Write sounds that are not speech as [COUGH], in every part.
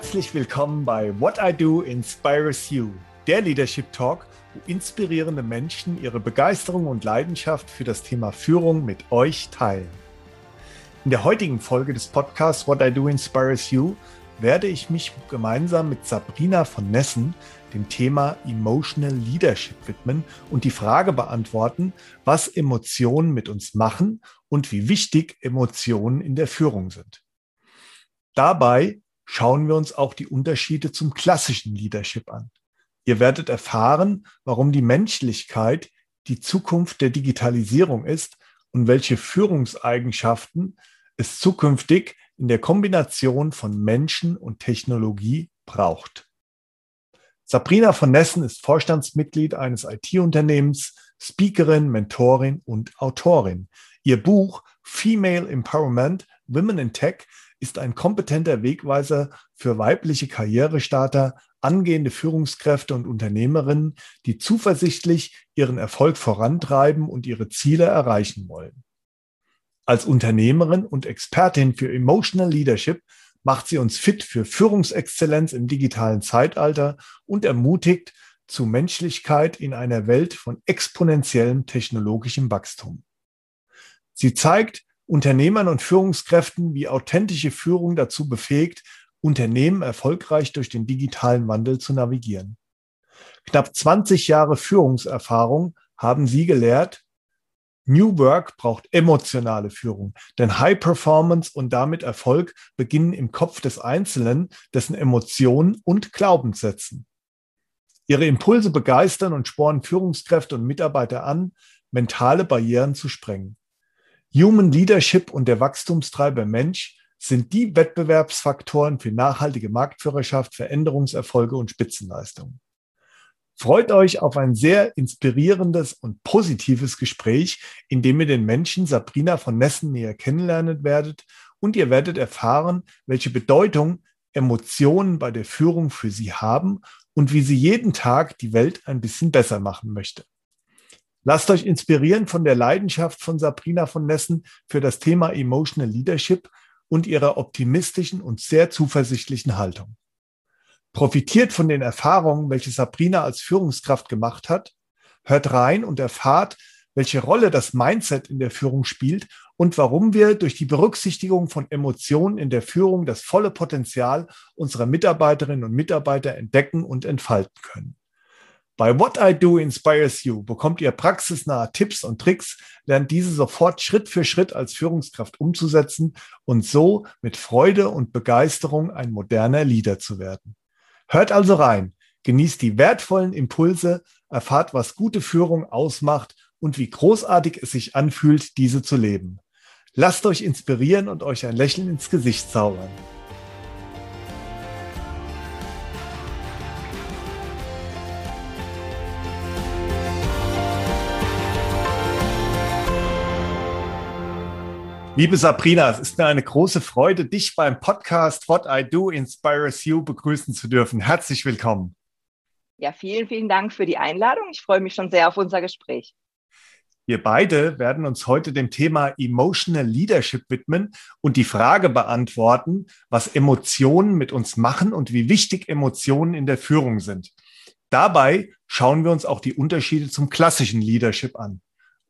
Herzlich willkommen bei What I Do Inspires You, der Leadership Talk, wo inspirierende Menschen ihre Begeisterung und Leidenschaft für das Thema Führung mit euch teilen. In der heutigen Folge des Podcasts What I Do Inspires You werde ich mich gemeinsam mit Sabrina von Nessen dem Thema Emotional Leadership widmen und die Frage beantworten, was Emotionen mit uns machen und wie wichtig Emotionen in der Führung sind. Dabei schauen wir uns auch die Unterschiede zum klassischen Leadership an. Ihr werdet erfahren, warum die Menschlichkeit die Zukunft der Digitalisierung ist und welche Führungseigenschaften es zukünftig in der Kombination von Menschen und Technologie braucht. Sabrina von Nessen ist Vorstandsmitglied eines IT-Unternehmens, Speakerin, Mentorin und Autorin. Ihr Buch Female Empowerment, Women in Tech ist ein kompetenter Wegweiser für weibliche Karrierestarter, angehende Führungskräfte und Unternehmerinnen, die zuversichtlich ihren Erfolg vorantreiben und ihre Ziele erreichen wollen. Als Unternehmerin und Expertin für Emotional Leadership macht sie uns fit für Führungsexzellenz im digitalen Zeitalter und ermutigt zu Menschlichkeit in einer Welt von exponentiellem technologischem Wachstum. Sie zeigt, Unternehmern und Führungskräften wie authentische Führung dazu befähigt, Unternehmen erfolgreich durch den digitalen Wandel zu navigieren. Knapp 20 Jahre Führungserfahrung haben Sie gelehrt, New Work braucht emotionale Führung, denn High Performance und damit Erfolg beginnen im Kopf des Einzelnen, dessen Emotionen und Glaubenssätzen. Ihre Impulse begeistern und spornen Führungskräfte und Mitarbeiter an, mentale Barrieren zu sprengen. Human Leadership und der Wachstumstreiber Mensch sind die Wettbewerbsfaktoren für nachhaltige Marktführerschaft, Veränderungserfolge und Spitzenleistungen. Freut euch auf ein sehr inspirierendes und positives Gespräch, in dem ihr den Menschen Sabrina von Nessen näher kennenlernen werdet und ihr werdet erfahren, welche Bedeutung Emotionen bei der Führung für sie haben und wie sie jeden Tag die Welt ein bisschen besser machen möchte. Lasst euch inspirieren von der Leidenschaft von Sabrina von Nessen für das Thema Emotional Leadership und ihrer optimistischen und sehr zuversichtlichen Haltung. Profitiert von den Erfahrungen, welche Sabrina als Führungskraft gemacht hat, hört rein und erfahrt, welche Rolle das Mindset in der Führung spielt und warum wir durch die Berücksichtigung von Emotionen in der Führung das volle Potenzial unserer Mitarbeiterinnen und Mitarbeiter entdecken und entfalten können. Bei What I Do Inspires You bekommt ihr praxisnahe Tipps und Tricks, lernt diese sofort Schritt für Schritt als Führungskraft umzusetzen und so mit Freude und Begeisterung ein moderner Leader zu werden. Hört also rein, genießt die wertvollen Impulse, erfahrt, was gute Führung ausmacht und wie großartig es sich anfühlt, diese zu leben. Lasst euch inspirieren und euch ein Lächeln ins Gesicht zaubern. Liebe Sabrina, es ist mir eine große Freude, dich beim Podcast What I Do Inspires You begrüßen zu dürfen. Herzlich willkommen. Ja, vielen, vielen Dank für die Einladung. Ich freue mich schon sehr auf unser Gespräch. Wir beide werden uns heute dem Thema Emotional Leadership widmen und die Frage beantworten, was Emotionen mit uns machen und wie wichtig Emotionen in der Führung sind. Dabei schauen wir uns auch die Unterschiede zum klassischen Leadership an.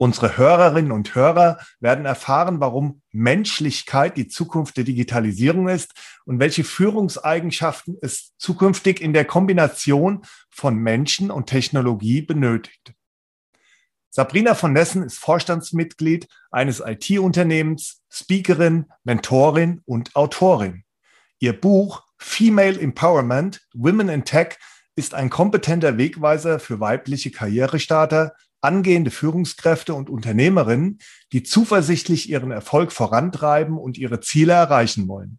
Unsere Hörerinnen und Hörer werden erfahren, warum Menschlichkeit die Zukunft der Digitalisierung ist und welche Führungseigenschaften es zukünftig in der Kombination von Menschen und Technologie benötigt. Sabrina von Nessen ist Vorstandsmitglied eines IT-Unternehmens, Speakerin, Mentorin und Autorin. Ihr Buch Female Empowerment, Women in Tech ist ein kompetenter Wegweiser für weibliche Karrierestarter, angehende Führungskräfte und Unternehmerinnen, die zuversichtlich ihren Erfolg vorantreiben und ihre Ziele erreichen wollen.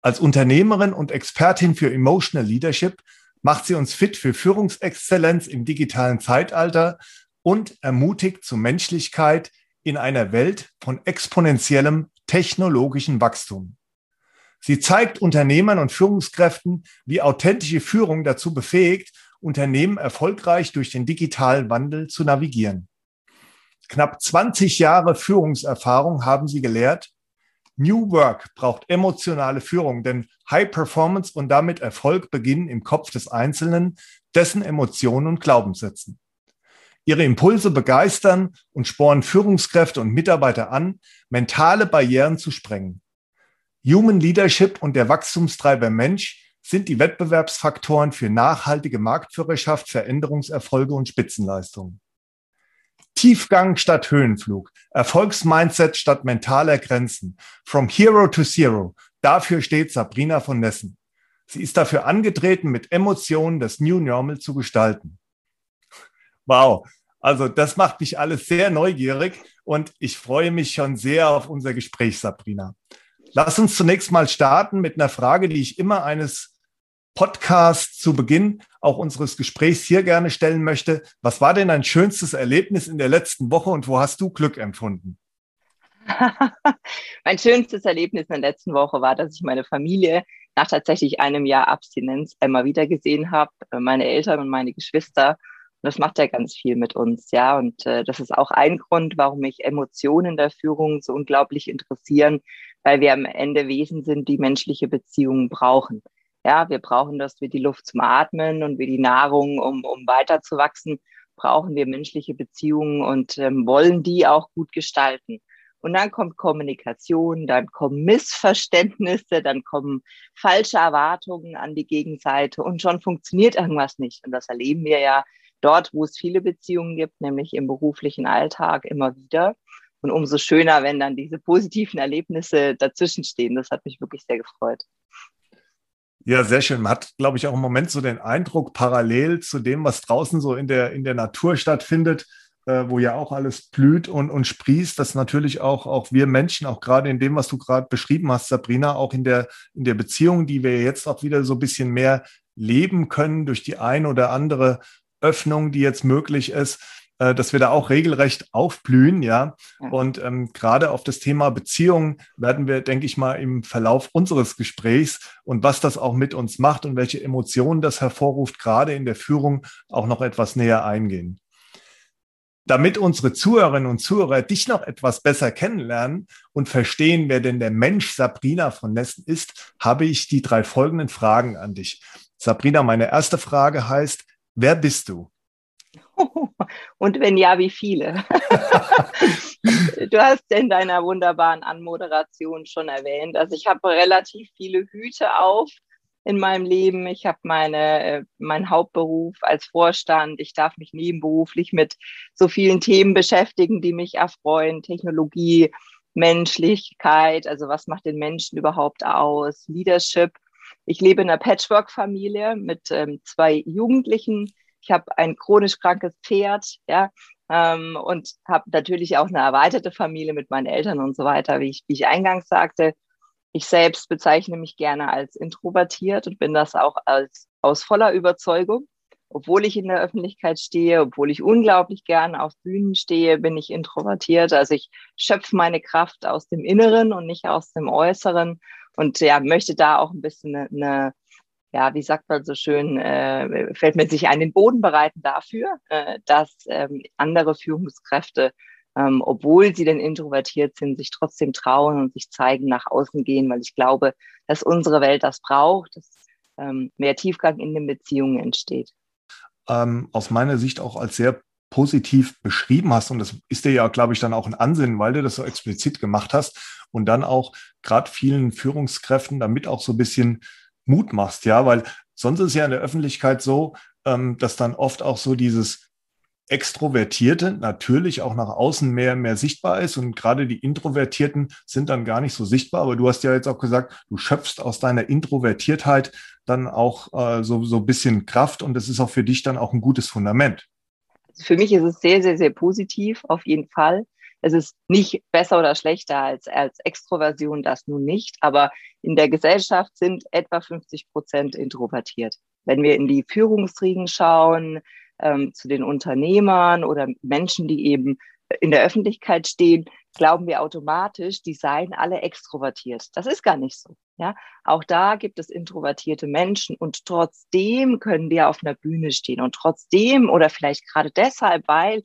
Als Unternehmerin und Expertin für Emotional Leadership macht sie uns fit für Führungsexzellenz im digitalen Zeitalter und ermutigt zu Menschlichkeit in einer Welt von exponentiellem technologischen Wachstum. Sie zeigt Unternehmern und Führungskräften, wie authentische Führung dazu befähigt, Unternehmen erfolgreich durch den digitalen Wandel zu navigieren. Knapp 20 Jahre Führungserfahrung haben sie gelehrt, New Work braucht emotionale Führung, denn High Performance und damit Erfolg beginnen im Kopf des Einzelnen, dessen Emotionen und Glaubenssätzen. Ihre Impulse begeistern und sporen Führungskräfte und Mitarbeiter an, mentale Barrieren zu sprengen. Human Leadership und der Wachstumstreiber Mensch sind die Wettbewerbsfaktoren für nachhaltige Marktführerschaft, Veränderungserfolge und Spitzenleistungen. Tiefgang statt Höhenflug, Erfolgsmindset statt mentaler Grenzen, from hero to zero. Dafür steht Sabrina von Nessen. Sie ist dafür angetreten, mit Emotionen das New Normal zu gestalten. Wow, also das macht mich alles sehr neugierig und ich freue mich schon sehr auf unser Gespräch, Sabrina. Lass uns zunächst mal starten mit einer Frage, die ich immer eines Podcasts zu Beginn auch unseres Gesprächs hier gerne stellen möchte. Was war denn dein schönstes Erlebnis in der letzten Woche und wo hast du Glück empfunden? [LAUGHS] mein schönstes Erlebnis in der letzten Woche war, dass ich meine Familie nach tatsächlich einem Jahr Abstinenz einmal wieder gesehen habe, meine Eltern und meine Geschwister. Und das macht ja ganz viel mit uns, ja. Und äh, das ist auch ein Grund, warum mich Emotionen der Führung so unglaublich interessieren, weil wir am Ende Wesen sind, die menschliche Beziehungen brauchen. Ja, wir brauchen das wie die Luft zum Atmen und wie die Nahrung, um, um weiterzuwachsen, brauchen wir menschliche Beziehungen und ähm, wollen die auch gut gestalten. Und dann kommt Kommunikation, dann kommen Missverständnisse, dann kommen falsche Erwartungen an die Gegenseite und schon funktioniert irgendwas nicht. Und das erleben wir ja dort, wo es viele Beziehungen gibt, nämlich im beruflichen Alltag immer wieder. Und umso schöner, wenn dann diese positiven Erlebnisse dazwischen stehen. Das hat mich wirklich sehr gefreut. Ja, sehr schön. Man hat, glaube ich, auch im Moment so den Eindruck, parallel zu dem, was draußen so in der, in der Natur stattfindet, äh, wo ja auch alles blüht und, und sprießt, dass natürlich auch, auch wir Menschen, auch gerade in dem, was du gerade beschrieben hast, Sabrina, auch in der, in der Beziehung, die wir jetzt auch wieder so ein bisschen mehr leben können durch die ein oder andere Öffnung, die jetzt möglich ist, äh, dass wir da auch regelrecht aufblühen, ja. ja. Und ähm, gerade auf das Thema Beziehungen werden wir, denke ich mal, im Verlauf unseres Gesprächs und was das auch mit uns macht und welche Emotionen das hervorruft, gerade in der Führung auch noch etwas näher eingehen. Damit unsere Zuhörerinnen und Zuhörer dich noch etwas besser kennenlernen und verstehen, wer denn der Mensch Sabrina von Nessen ist, habe ich die drei folgenden Fragen an dich. Sabrina, meine erste Frage heißt, wer bist du? [LAUGHS] Und wenn ja, wie viele? [LAUGHS] du hast in deiner wunderbaren Anmoderation schon erwähnt, also ich habe relativ viele Hüte auf in meinem Leben. Ich habe meine, äh, meinen Hauptberuf als Vorstand. Ich darf mich nebenberuflich mit so vielen Themen beschäftigen, die mich erfreuen. Technologie, Menschlichkeit, also was macht den Menschen überhaupt aus? Leadership. Ich lebe in einer Patchwork-Familie mit ähm, zwei Jugendlichen, ich habe ein chronisch krankes Pferd, ja, ähm, und habe natürlich auch eine erweiterte Familie mit meinen Eltern und so weiter, wie ich, wie ich eingangs sagte. Ich selbst bezeichne mich gerne als introvertiert und bin das auch als, aus voller Überzeugung. Obwohl ich in der Öffentlichkeit stehe, obwohl ich unglaublich gerne auf Bühnen stehe, bin ich introvertiert. Also ich schöpfe meine Kraft aus dem Inneren und nicht aus dem Äußeren und ja, möchte da auch ein bisschen eine, eine ja, wie sagt man so schön, äh, fällt mir sich ein, den Boden bereiten dafür, äh, dass ähm, andere Führungskräfte, ähm, obwohl sie denn introvertiert sind, sich trotzdem trauen und sich zeigen, nach außen gehen, weil ich glaube, dass unsere Welt das braucht, dass ähm, mehr Tiefgang in den Beziehungen entsteht. Ähm, aus meiner Sicht auch als sehr positiv beschrieben hast. Und das ist dir ja, glaube ich, dann auch ein Ansinnen, weil du das so explizit gemacht hast und dann auch gerade vielen Führungskräften damit auch so ein bisschen Mut machst, ja, weil sonst ist ja in der Öffentlichkeit so, ähm, dass dann oft auch so dieses Extrovertierte natürlich auch nach außen mehr mehr sichtbar ist und gerade die Introvertierten sind dann gar nicht so sichtbar. Aber du hast ja jetzt auch gesagt, du schöpfst aus deiner Introvertiertheit dann auch äh, so so ein bisschen Kraft und das ist auch für dich dann auch ein gutes Fundament. Für mich ist es sehr sehr sehr positiv auf jeden Fall es ist nicht besser oder schlechter als, als Extroversion, das nun nicht. Aber in der Gesellschaft sind etwa 50 Prozent introvertiert. Wenn wir in die Führungsriegen schauen, ähm, zu den Unternehmern oder Menschen, die eben in der Öffentlichkeit stehen, glauben wir automatisch, die seien alle extrovertiert. Das ist gar nicht so. Ja, auch da gibt es introvertierte Menschen und trotzdem können wir auf einer Bühne stehen und trotzdem oder vielleicht gerade deshalb, weil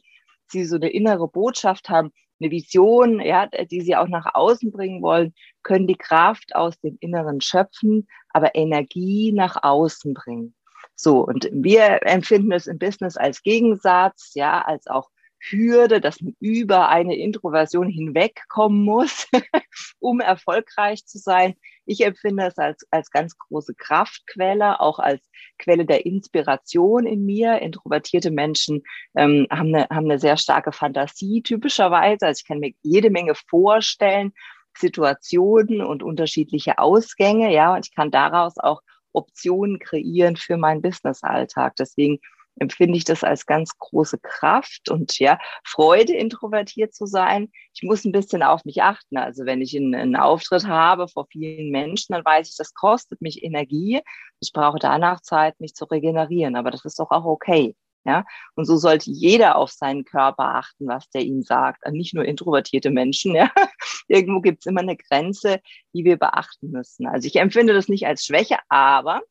sie so eine innere Botschaft haben, eine Vision, ja, die sie auch nach außen bringen wollen, können die Kraft aus dem Inneren schöpfen, aber Energie nach außen bringen. So, und wir empfinden es im Business als Gegensatz, ja, als auch Hürde, dass man über eine Introversion hinwegkommen muss, [LAUGHS] um erfolgreich zu sein. Ich empfinde es als, als ganz große Kraftquelle, auch als Quelle der Inspiration in mir. Introvertierte Menschen ähm, haben, eine, haben eine sehr starke Fantasie typischerweise. Also ich kann mir jede Menge vorstellen, Situationen und unterschiedliche Ausgänge, ja, und ich kann daraus auch Optionen kreieren für meinen Business-Alltag. Deswegen empfinde ich das als ganz große Kraft und ja, Freude, introvertiert zu sein. Ich muss ein bisschen auf mich achten. Also wenn ich einen, einen Auftritt habe vor vielen Menschen, dann weiß ich, das kostet mich Energie. Ich brauche danach Zeit, mich zu regenerieren. Aber das ist doch auch okay. Ja, und so sollte jeder auf seinen Körper achten, was der ihm sagt. Und nicht nur introvertierte Menschen. Ja. [LAUGHS] Irgendwo gibt es immer eine Grenze, die wir beachten müssen. Also ich empfinde das nicht als Schwäche, aber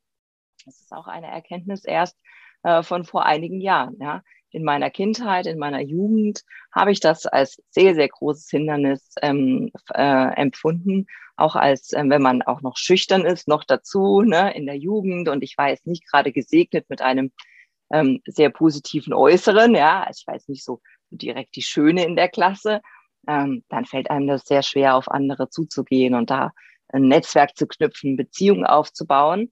es ist auch eine Erkenntnis erst, äh, von vor einigen Jahren. Ja. In meiner Kindheit, in meiner Jugend habe ich das als sehr, sehr großes Hindernis ähm, äh, empfunden. Auch als, äh, wenn man auch noch schüchtern ist, noch dazu ne, in der Jugend. Und ich war jetzt nicht gerade gesegnet mit einem ähm, sehr positiven Äußeren. Ja, ich weiß nicht so direkt die Schöne in der Klasse. Ähm, dann fällt einem das sehr schwer, auf andere zuzugehen und da ein Netzwerk zu knüpfen, Beziehungen aufzubauen.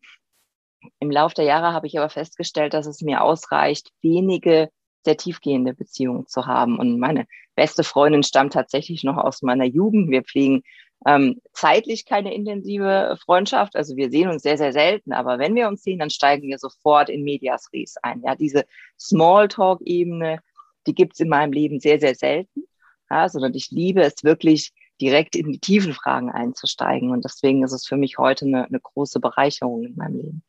Im Laufe der Jahre habe ich aber festgestellt, dass es mir ausreicht, wenige sehr tiefgehende Beziehungen zu haben. Und meine beste Freundin stammt tatsächlich noch aus meiner Jugend. Wir pflegen ähm, zeitlich keine intensive Freundschaft. Also wir sehen uns sehr, sehr selten. Aber wenn wir uns sehen, dann steigen wir sofort in Medias Res ein. Ja, diese Smalltalk-Ebene, die gibt's in meinem Leben sehr, sehr selten. Ja, sondern ich liebe es wirklich, direkt in die tiefen Fragen einzusteigen. Und deswegen ist es für mich heute eine, eine große Bereicherung in meinem Leben.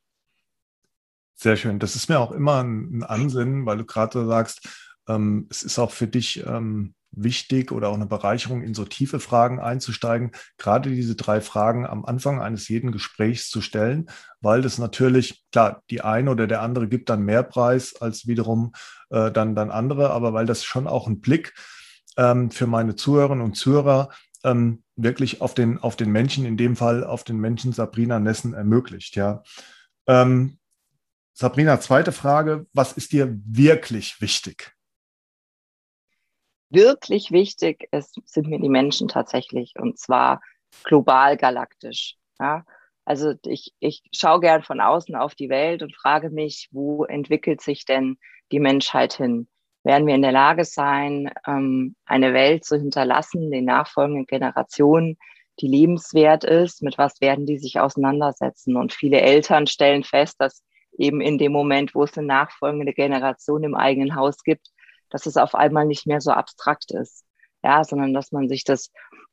Sehr schön. Das ist mir auch immer ein, ein Ansinnen, weil du gerade sagst, ähm, es ist auch für dich ähm, wichtig oder auch eine Bereicherung, in so tiefe Fragen einzusteigen, gerade diese drei Fragen am Anfang eines jeden Gesprächs zu stellen, weil das natürlich, klar, die eine oder der andere gibt dann mehr Preis als wiederum äh, dann, dann andere, aber weil das schon auch ein Blick ähm, für meine Zuhörerinnen und Zuhörer ähm, wirklich auf den, auf den Menschen, in dem Fall auf den Menschen Sabrina Nessen ermöglicht, ja. Ähm, Sabrina, zweite Frage. Was ist dir wirklich wichtig? Wirklich wichtig ist, sind mir die Menschen tatsächlich und zwar global galaktisch. Ja? Also ich, ich schaue gern von außen auf die Welt und frage mich, wo entwickelt sich denn die Menschheit hin? Werden wir in der Lage sein, ähm, eine Welt zu hinterlassen, den nachfolgenden Generationen, die lebenswert ist? Mit was werden die sich auseinandersetzen? Und viele Eltern stellen fest, dass eben in dem Moment, wo es eine nachfolgende Generation im eigenen Haus gibt, dass es auf einmal nicht mehr so abstrakt ist. Ja, sondern dass man sich das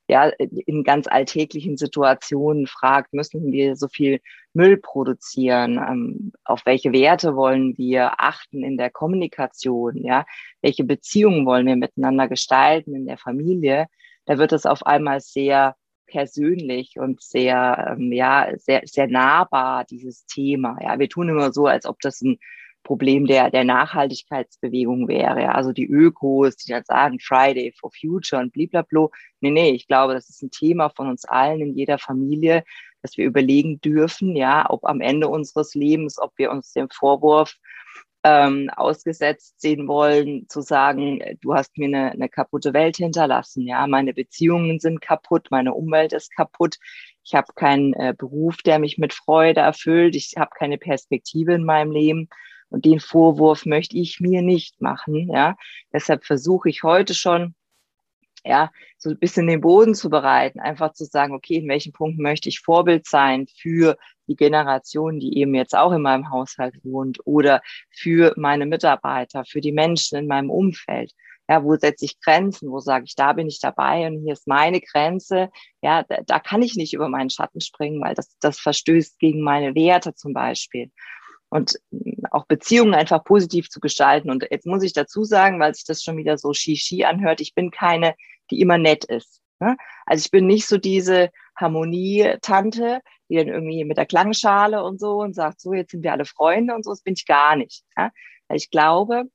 ja in ganz alltäglichen Situationen fragt, müssen wir so viel Müll produzieren? Ähm, auf welche Werte wollen wir achten in der Kommunikation? Ja, welche Beziehungen wollen wir miteinander gestalten in der Familie? Da wird es auf einmal sehr persönlich und sehr, ähm, ja, sehr, sehr nahbar, dieses Thema. Ja, wir tun immer so, als ob das ein Problem der, der Nachhaltigkeitsbewegung wäre. Ja. Also die Ökos, die dann sagen Friday for Future und blablabla. Nee, nee, ich glaube, das ist ein Thema von uns allen in jeder Familie, dass wir überlegen dürfen, ja, ob am Ende unseres Lebens, ob wir uns dem Vorwurf ähm, ausgesetzt sehen wollen, zu sagen, du hast mir eine, eine kaputte Welt hinterlassen, ja, meine Beziehungen sind kaputt, meine Umwelt ist kaputt, ich habe keinen äh, Beruf, der mich mit Freude erfüllt, ich habe keine Perspektive in meinem Leben. Und den Vorwurf möchte ich mir nicht machen, ja. Deshalb versuche ich heute schon ja, so ein bisschen den Boden zu bereiten, einfach zu sagen, okay, in welchen Punkten möchte ich Vorbild sein für die Generation, die eben jetzt auch in meinem Haushalt wohnt oder für meine Mitarbeiter, für die Menschen in meinem Umfeld. Ja, wo setze ich Grenzen? Wo sage ich, da bin ich dabei und hier ist meine Grenze. Ja, da, da kann ich nicht über meinen Schatten springen, weil das, das verstößt gegen meine Werte zum Beispiel und auch Beziehungen einfach positiv zu gestalten. Und jetzt muss ich dazu sagen, weil sich das schon wieder so Shishi anhört, ich bin keine, die immer nett ist. Ne? Also ich bin nicht so diese Harmonie-Tante, die dann irgendwie mit der Klangschale und so und sagt, so, jetzt sind wir alle Freunde und so, das bin ich gar nicht. Ja? Weil ich glaube,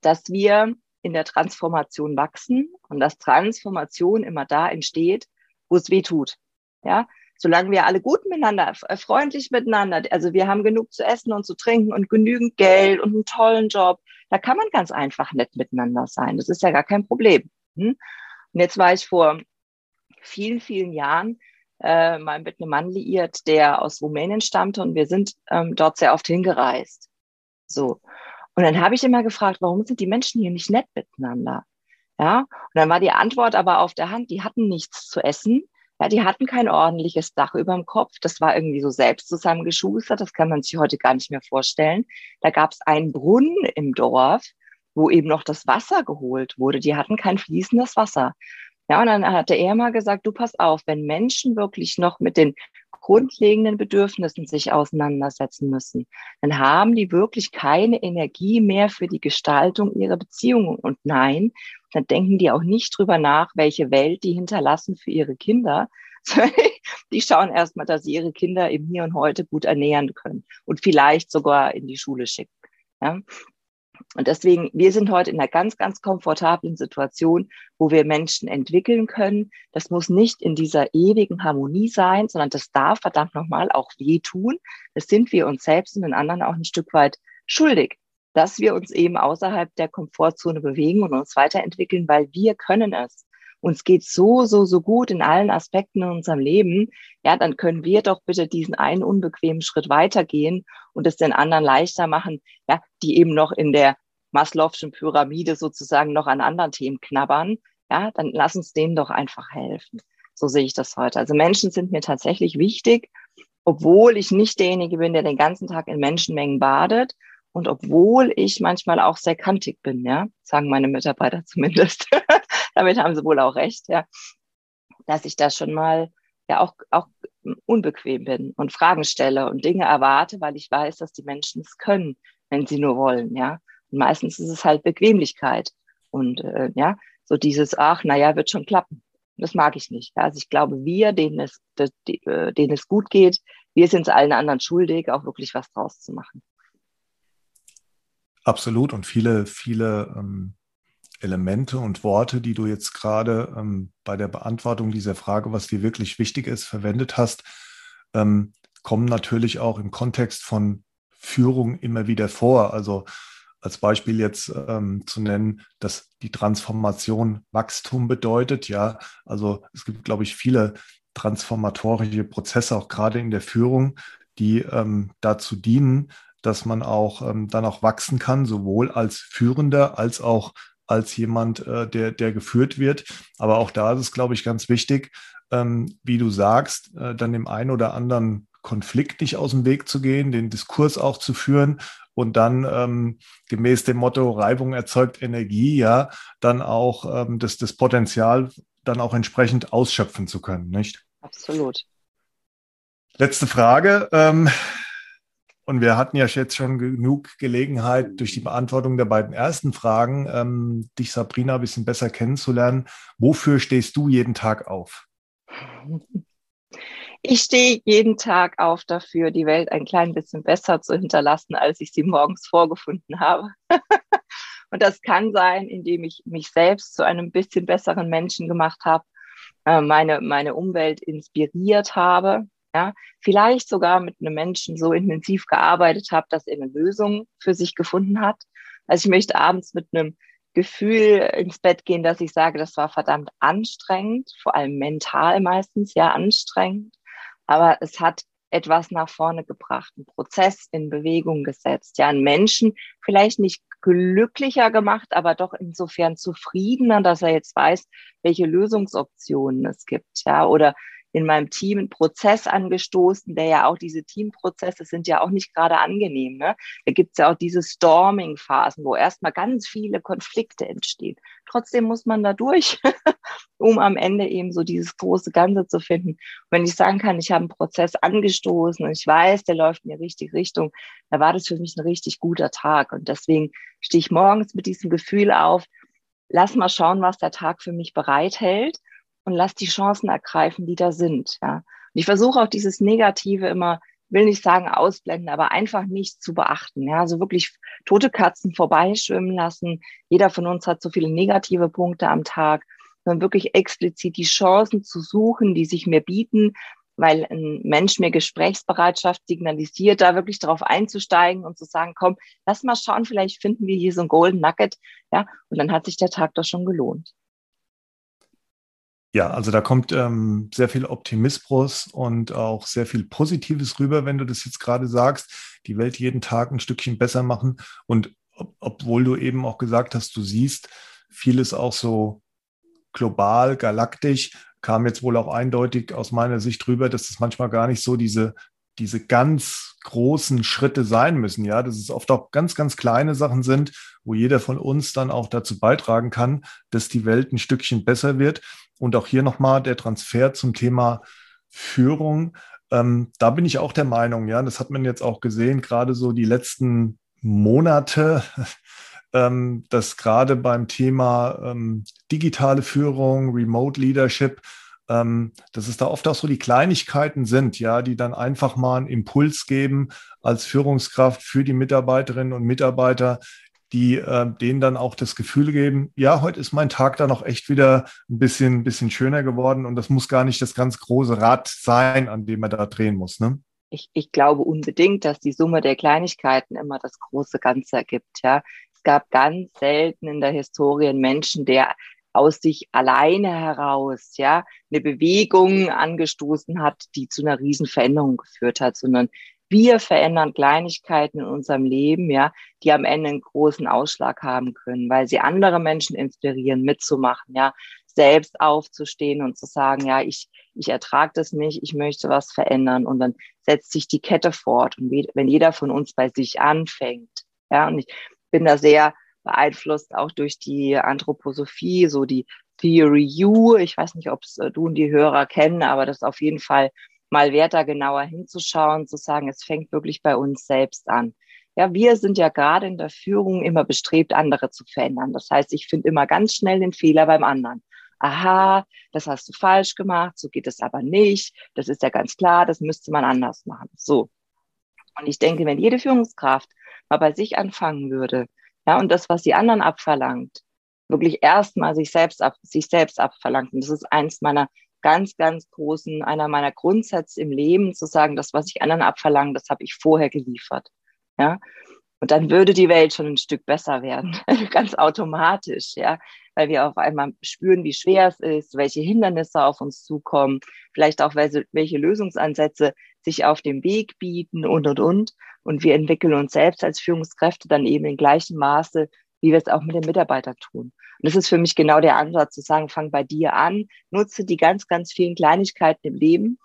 dass wir in der Transformation wachsen und dass Transformation immer da entsteht, wo es weh tut. Ja, solange wir alle gut miteinander, äh, freundlich miteinander, also wir haben genug zu essen und zu trinken und genügend Geld und einen tollen Job, da kann man ganz einfach nett miteinander sein. Das ist ja gar kein Problem. Hm? Und jetzt war ich vor vielen, vielen Jahren äh, mal mit einem Mann liiert, der aus Rumänien stammte und wir sind ähm, dort sehr oft hingereist. So. Und dann habe ich immer gefragt, warum sind die Menschen hier nicht nett miteinander? Ja, und dann war die Antwort aber auf der Hand, die hatten nichts zu essen. Ja, die hatten kein ordentliches Dach über dem Kopf. Das war irgendwie so selbst zusammengeschustert. Das kann man sich heute gar nicht mehr vorstellen. Da gab es einen Brunnen im Dorf, wo eben noch das Wasser geholt wurde. Die hatten kein fließendes Wasser. Ja, und dann hatte er mal gesagt, du pass auf, wenn Menschen wirklich noch mit den grundlegenden Bedürfnissen sich auseinandersetzen müssen, dann haben die wirklich keine Energie mehr für die Gestaltung ihrer Beziehungen. Und nein, dann denken die auch nicht drüber nach, welche Welt die hinterlassen für ihre Kinder. [LAUGHS] die schauen erstmal, dass sie ihre Kinder im Hier und Heute gut ernähren können und vielleicht sogar in die Schule schicken. Ja? Und deswegen, wir sind heute in einer ganz, ganz komfortablen Situation, wo wir Menschen entwickeln können. Das muss nicht in dieser ewigen Harmonie sein, sondern das darf verdammt nochmal auch wehtun. Das sind wir uns selbst und den anderen auch ein Stück weit schuldig, dass wir uns eben außerhalb der Komfortzone bewegen und uns weiterentwickeln, weil wir können es uns geht so, so, so gut in allen Aspekten in unserem Leben, ja, dann können wir doch bitte diesen einen unbequemen Schritt weitergehen und es den anderen leichter machen, ja, die eben noch in der Maslow'schen Pyramide sozusagen noch an anderen Themen knabbern. Ja, dann lass uns denen doch einfach helfen. So sehe ich das heute. Also Menschen sind mir tatsächlich wichtig, obwohl ich nicht derjenige bin, der den ganzen Tag in Menschenmengen badet und obwohl ich manchmal auch sehr kantig bin, ja, sagen meine Mitarbeiter [LAUGHS] zumindest. Damit haben sie wohl auch recht, ja, dass ich da schon mal ja auch, auch unbequem bin und Fragen stelle und Dinge erwarte, weil ich weiß, dass die Menschen es können, wenn sie nur wollen, ja. Und meistens ist es halt Bequemlichkeit und äh, ja, so dieses, ach, naja, wird schon klappen. Das mag ich nicht. Also ich glaube, wir, denen es, äh, denen es gut geht, wir sind es allen anderen schuldig, auch wirklich was draus zu machen. Absolut. Und viele, viele ähm, Elemente und Worte, die du jetzt gerade ähm, bei der Beantwortung dieser Frage, was dir wirklich wichtig ist, verwendet hast, ähm, kommen natürlich auch im Kontext von Führung immer wieder vor. Also als Beispiel jetzt ähm, zu nennen, dass die Transformation Wachstum bedeutet. Ja, also es gibt, glaube ich, viele transformatorische Prozesse, auch gerade in der Führung, die ähm, dazu dienen, dass man auch ähm, dann auch wachsen kann, sowohl als Führender als auch als jemand, äh, der, der geführt wird. Aber auch da ist es, glaube ich, ganz wichtig, ähm, wie du sagst, äh, dann dem einen oder anderen Konflikt nicht aus dem Weg zu gehen, den Diskurs auch zu führen und dann ähm, gemäß dem Motto Reibung erzeugt Energie, ja, dann auch ähm, das, das Potenzial dann auch entsprechend ausschöpfen zu können, nicht? Absolut. Letzte Frage. Ähm, und wir hatten ja jetzt schon genug Gelegenheit, durch die Beantwortung der beiden ersten Fragen, ähm, dich, Sabrina, ein bisschen besser kennenzulernen. Wofür stehst du jeden Tag auf? Ich stehe jeden Tag auf dafür, die Welt ein klein bisschen besser zu hinterlassen, als ich sie morgens vorgefunden habe. [LAUGHS] Und das kann sein, indem ich mich selbst zu einem bisschen besseren Menschen gemacht habe, äh, meine, meine Umwelt inspiriert habe, ja, vielleicht sogar mit einem Menschen so intensiv gearbeitet habe, dass er eine Lösung für sich gefunden hat. Also ich möchte abends mit einem Gefühl ins Bett gehen, dass ich sage, das war verdammt anstrengend, vor allem mental meistens ja anstrengend, aber es hat etwas nach vorne gebracht, einen Prozess in Bewegung gesetzt, ja, einen Menschen vielleicht nicht glücklicher gemacht, aber doch insofern zufriedener, dass er jetzt weiß, welche Lösungsoptionen es gibt, ja, oder in meinem Team einen Prozess angestoßen, der ja auch diese Teamprozesse sind ja auch nicht gerade angenehm. Ne? Da gibt es ja auch diese Storming-Phasen, wo erstmal ganz viele Konflikte entstehen. Trotzdem muss man da durch, [LAUGHS] um am Ende eben so dieses große Ganze zu finden. Und wenn ich sagen kann, ich habe einen Prozess angestoßen und ich weiß, der läuft in die richtige Richtung, da war das für mich ein richtig guter Tag. Und deswegen stehe ich morgens mit diesem Gefühl auf, lass mal schauen, was der Tag für mich bereithält und lass die Chancen ergreifen, die da sind. Ja. Und ich versuche auch dieses Negative immer will nicht sagen ausblenden, aber einfach nicht zu beachten. Ja, also wirklich tote Katzen vorbeischwimmen lassen. Jeder von uns hat so viele negative Punkte am Tag, sondern wirklich explizit die Chancen zu suchen, die sich mir bieten, weil ein Mensch mir Gesprächsbereitschaft signalisiert, da wirklich darauf einzusteigen und zu sagen, komm, lass mal schauen, vielleicht finden wir hier so ein Golden Nugget, ja, und dann hat sich der Tag doch schon gelohnt. Ja, also da kommt ähm, sehr viel Optimismus und auch sehr viel Positives rüber, wenn du das jetzt gerade sagst, die Welt jeden Tag ein Stückchen besser machen. Und ob, obwohl du eben auch gesagt hast, du siehst vieles auch so global, galaktisch, kam jetzt wohl auch eindeutig aus meiner Sicht rüber, dass es manchmal gar nicht so diese, diese ganz großen Schritte sein müssen, ja, dass es oft auch ganz, ganz kleine Sachen sind, wo jeder von uns dann auch dazu beitragen kann, dass die Welt ein Stückchen besser wird. Und auch hier nochmal der Transfer zum Thema Führung. Ähm, da bin ich auch der Meinung, ja, das hat man jetzt auch gesehen, gerade so die letzten Monate, [LAUGHS] ähm, dass gerade beim Thema ähm, digitale Führung, Remote Leadership, ähm, dass es da oft auch so die Kleinigkeiten sind, ja, die dann einfach mal einen Impuls geben als Führungskraft für die Mitarbeiterinnen und Mitarbeiter, die äh, denen dann auch das Gefühl geben, ja, heute ist mein Tag dann auch echt wieder ein bisschen, bisschen schöner geworden und das muss gar nicht das ganz große Rad sein, an dem man da drehen muss. Ne? Ich, ich glaube unbedingt, dass die Summe der Kleinigkeiten immer das große Ganze ergibt. Ja, es gab ganz selten in der Historie einen Menschen, der aus sich alleine heraus, ja, eine Bewegung angestoßen hat, die zu einer riesen Veränderung geführt hat, sondern wir verändern Kleinigkeiten in unserem Leben, ja, die am Ende einen großen Ausschlag haben können, weil sie andere Menschen inspirieren, mitzumachen, ja, selbst aufzustehen und zu sagen, ja, ich, ich ertrage das nicht, ich möchte was verändern. Und dann setzt sich die Kette fort. Und wenn jeder von uns bei sich anfängt, ja, und ich bin da sehr beeinflusst auch durch die Anthroposophie, so die Theory U. Ich weiß nicht, ob es äh, du und die Hörer kennen, aber das ist auf jeden Fall mal wert, da genauer hinzuschauen, zu sagen, es fängt wirklich bei uns selbst an. Ja, wir sind ja gerade in der Führung immer bestrebt, andere zu verändern. Das heißt, ich finde immer ganz schnell den Fehler beim anderen. Aha, das hast du falsch gemacht, so geht es aber nicht. Das ist ja ganz klar, das müsste man anders machen. So. Und ich denke, wenn jede Führungskraft mal bei sich anfangen würde, ja, und das, was die anderen abverlangt, wirklich erstmal sich selbst ab, sich selbst abverlangt. Und das ist eins meiner ganz, ganz großen, einer meiner Grundsätze im Leben, zu sagen, das, was ich anderen abverlange, das habe ich vorher geliefert. Ja. Und dann würde die Welt schon ein Stück besser werden, [LAUGHS] ganz automatisch, ja, weil wir auf einmal spüren, wie schwer es ist, welche Hindernisse auf uns zukommen, vielleicht auch welche, Lösungsansätze sich auf dem Weg bieten und, und, und. Und wir entwickeln uns selbst als Führungskräfte dann eben in gleichem Maße, wie wir es auch mit den Mitarbeitern tun. Und das ist für mich genau der Ansatz, zu sagen, fang bei dir an, nutze die ganz, ganz vielen Kleinigkeiten im Leben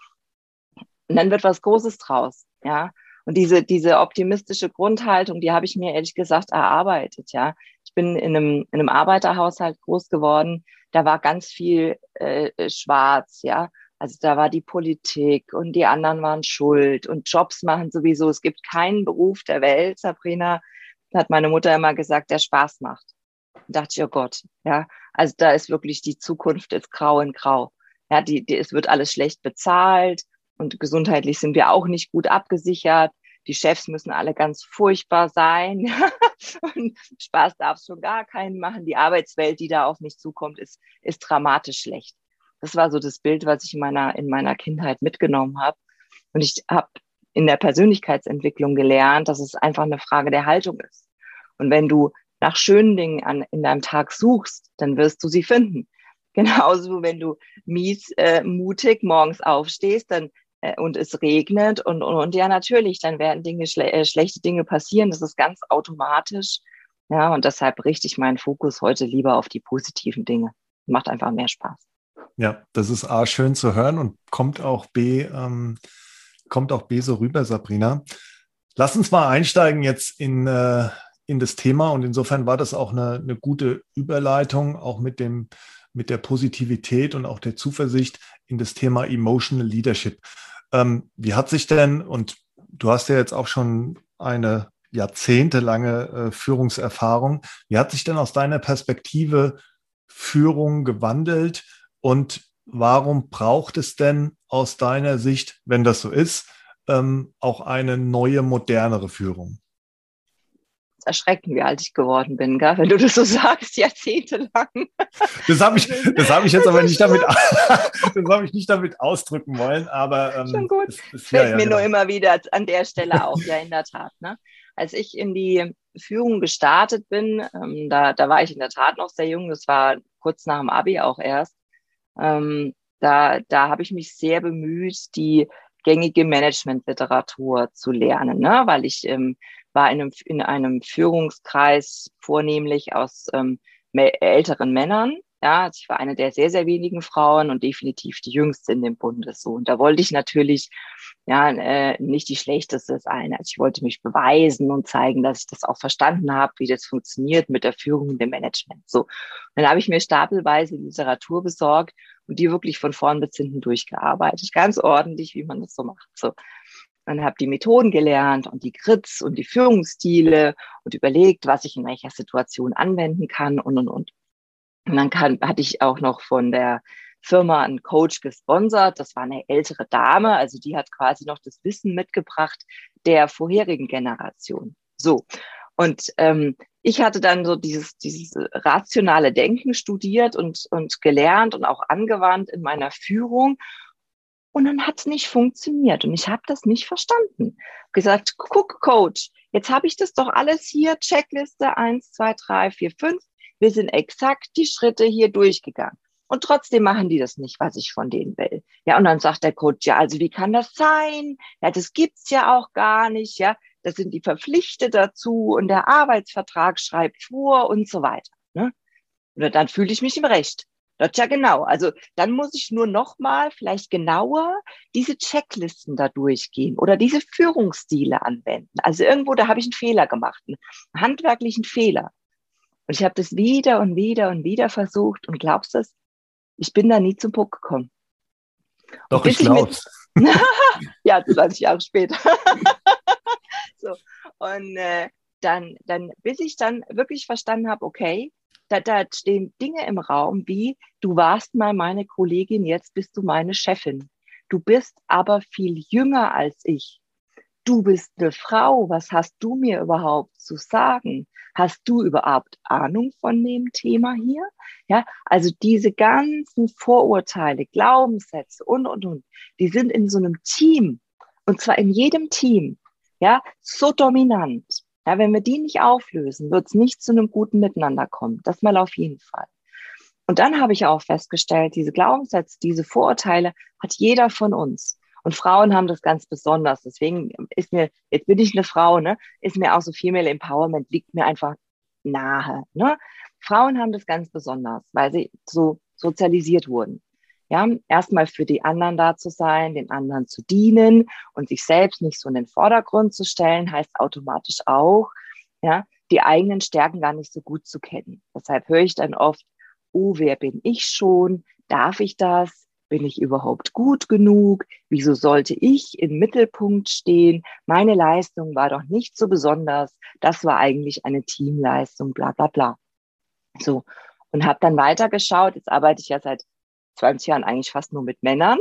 und dann wird was Großes draus, ja. Und diese, diese optimistische Grundhaltung, die habe ich mir ehrlich gesagt erarbeitet, ja. Ich bin in einem, in einem Arbeiterhaushalt groß geworden, da war ganz viel äh, schwarz, ja. Also da war die Politik und die anderen waren schuld und Jobs machen sowieso. Es gibt keinen Beruf der Welt, Sabrina, hat meine Mutter immer gesagt, der Spaß macht. Da dachte ich, oh Gott, ja. Also da ist wirklich die Zukunft ist grau in grau. Ja, die, die, es wird alles schlecht bezahlt und gesundheitlich sind wir auch nicht gut abgesichert. Die Chefs müssen alle ganz furchtbar sein. [LAUGHS] und Spaß darf es schon gar keinen machen. Die Arbeitswelt, die da auf mich zukommt, ist, ist dramatisch schlecht. Das war so das Bild, was ich in meiner, in meiner Kindheit mitgenommen habe. Und ich habe in der Persönlichkeitsentwicklung gelernt, dass es einfach eine Frage der Haltung ist. Und wenn du nach schönen Dingen an, in deinem Tag suchst, dann wirst du sie finden. [LAUGHS] Genauso, wenn du mies äh, mutig morgens aufstehst dann, äh, und es regnet und, und, und ja, natürlich, dann werden Dinge, schle äh, schlechte Dinge passieren. Das ist ganz automatisch. Ja, und deshalb richte ich meinen Fokus heute lieber auf die positiven Dinge. Macht einfach mehr Spaß. Ja, das ist A, schön zu hören und kommt auch B, ähm, kommt auch B rüber, Sabrina. Lass uns mal einsteigen jetzt in, äh, in das Thema und insofern war das auch eine, eine gute Überleitung, auch mit dem, mit der Positivität und auch der Zuversicht in das Thema Emotional Leadership. Ähm, wie hat sich denn, und du hast ja jetzt auch schon eine jahrzehntelange äh, Führungserfahrung, wie hat sich denn aus deiner Perspektive Führung gewandelt? Und warum braucht es denn aus deiner Sicht, wenn das so ist, ähm, auch eine neue, modernere Führung? erschrecken, wie alt ich geworden bin, gell? wenn du das so [LAUGHS] sagst, jahrzehntelang. Das habe ich, das habe ich jetzt aber nicht damit, [LAUGHS] das ich nicht damit ausdrücken wollen, aber ähm, schon gut. Das, das fällt ja, mir genau. nur immer wieder an der Stelle [LAUGHS] auf, ja in der Tat. Ne? Als ich in die Führung gestartet bin, ähm, da, da war ich in der Tat noch sehr jung. Das war kurz nach dem Abi auch erst. Ähm, da, da habe ich mich sehr bemüht, die gängige Managementliteratur zu lernen, ne? weil ich ähm, war in einem, in einem Führungskreis vornehmlich aus ähm, älteren Männern. Ja, also ich war eine der sehr, sehr wenigen Frauen und definitiv die jüngste in dem Bundes. Da wollte ich natürlich ja äh, nicht die schlechteste sein. Also ich wollte mich beweisen und zeigen, dass ich das auch verstanden habe, wie das funktioniert mit der Führung und dem Management. So. Und dann habe ich mir stapelweise Literatur besorgt und die wirklich von vorn bis hinten durchgearbeitet. Ganz ordentlich, wie man das so macht. So und habe die Methoden gelernt und die Grits und die Führungsstile und überlegt, was ich in welcher Situation anwenden kann und, und, und. Und dann kann, hatte ich auch noch von der Firma einen Coach gesponsert. Das war eine ältere Dame, also die hat quasi noch das Wissen mitgebracht der vorherigen Generation. So. Und ähm, ich hatte dann so dieses, dieses rationale Denken studiert und, und gelernt und auch angewandt in meiner Führung und dann hat es nicht funktioniert und ich habe das nicht verstanden. Gesagt, guck, Coach, jetzt habe ich das doch alles hier, Checkliste eins, zwei, drei, vier, fünf. Wir sind exakt die Schritte hier durchgegangen. Und trotzdem machen die das nicht, was ich von denen will. Ja, und dann sagt der Coach, ja, also wie kann das sein? Ja, das gibt's ja auch gar nicht, ja. Das sind die verpflichtet dazu und der Arbeitsvertrag schreibt vor und so weiter. Ne? Und dann fühle ich mich im Recht. Das ja genau. Also dann muss ich nur noch mal vielleicht genauer diese Checklisten da durchgehen oder diese Führungsstile anwenden. Also irgendwo, da habe ich einen Fehler gemacht, einen handwerklichen Fehler. Und ich habe das wieder und wieder und wieder versucht und glaubst du es, ich bin da nie zum Puck gekommen. Doch, ich glaub's. [LAUGHS] ja, 20 Jahre später. [LAUGHS] so. Und äh, dann, dann, bis ich dann wirklich verstanden habe, okay, da, da stehen Dinge im Raum wie, du warst mal meine Kollegin, jetzt bist du meine Chefin. Du bist aber viel jünger als ich. Du bist eine Frau, was hast du mir überhaupt zu sagen? Hast du überhaupt Ahnung von dem Thema hier? Ja, also diese ganzen Vorurteile, Glaubenssätze und, und, und, die sind in so einem Team, und zwar in jedem Team, ja, so dominant, ja, wenn wir die nicht auflösen, wird es nicht zu einem guten Miteinander kommen. Das mal auf jeden Fall. Und dann habe ich auch festgestellt, diese Glaubenssätze, diese Vorurteile hat jeder von uns. Und Frauen haben das ganz besonders. Deswegen ist mir, jetzt bin ich eine Frau, ne, ist mir auch so Female Empowerment liegt mir einfach nahe. Ne? Frauen haben das ganz besonders, weil sie so sozialisiert wurden. Ja, erstmal für die anderen da zu sein, den anderen zu dienen und sich selbst nicht so in den Vordergrund zu stellen, heißt automatisch auch, ja, die eigenen Stärken gar nicht so gut zu kennen. Deshalb höre ich dann oft, oh, wer bin ich schon? Darf ich das? Bin ich überhaupt gut genug? Wieso sollte ich im Mittelpunkt stehen? Meine Leistung war doch nicht so besonders. Das war eigentlich eine Teamleistung, bla bla bla. So. Und habe dann weitergeschaut. Jetzt arbeite ich ja seit 20 Jahren eigentlich fast nur mit Männern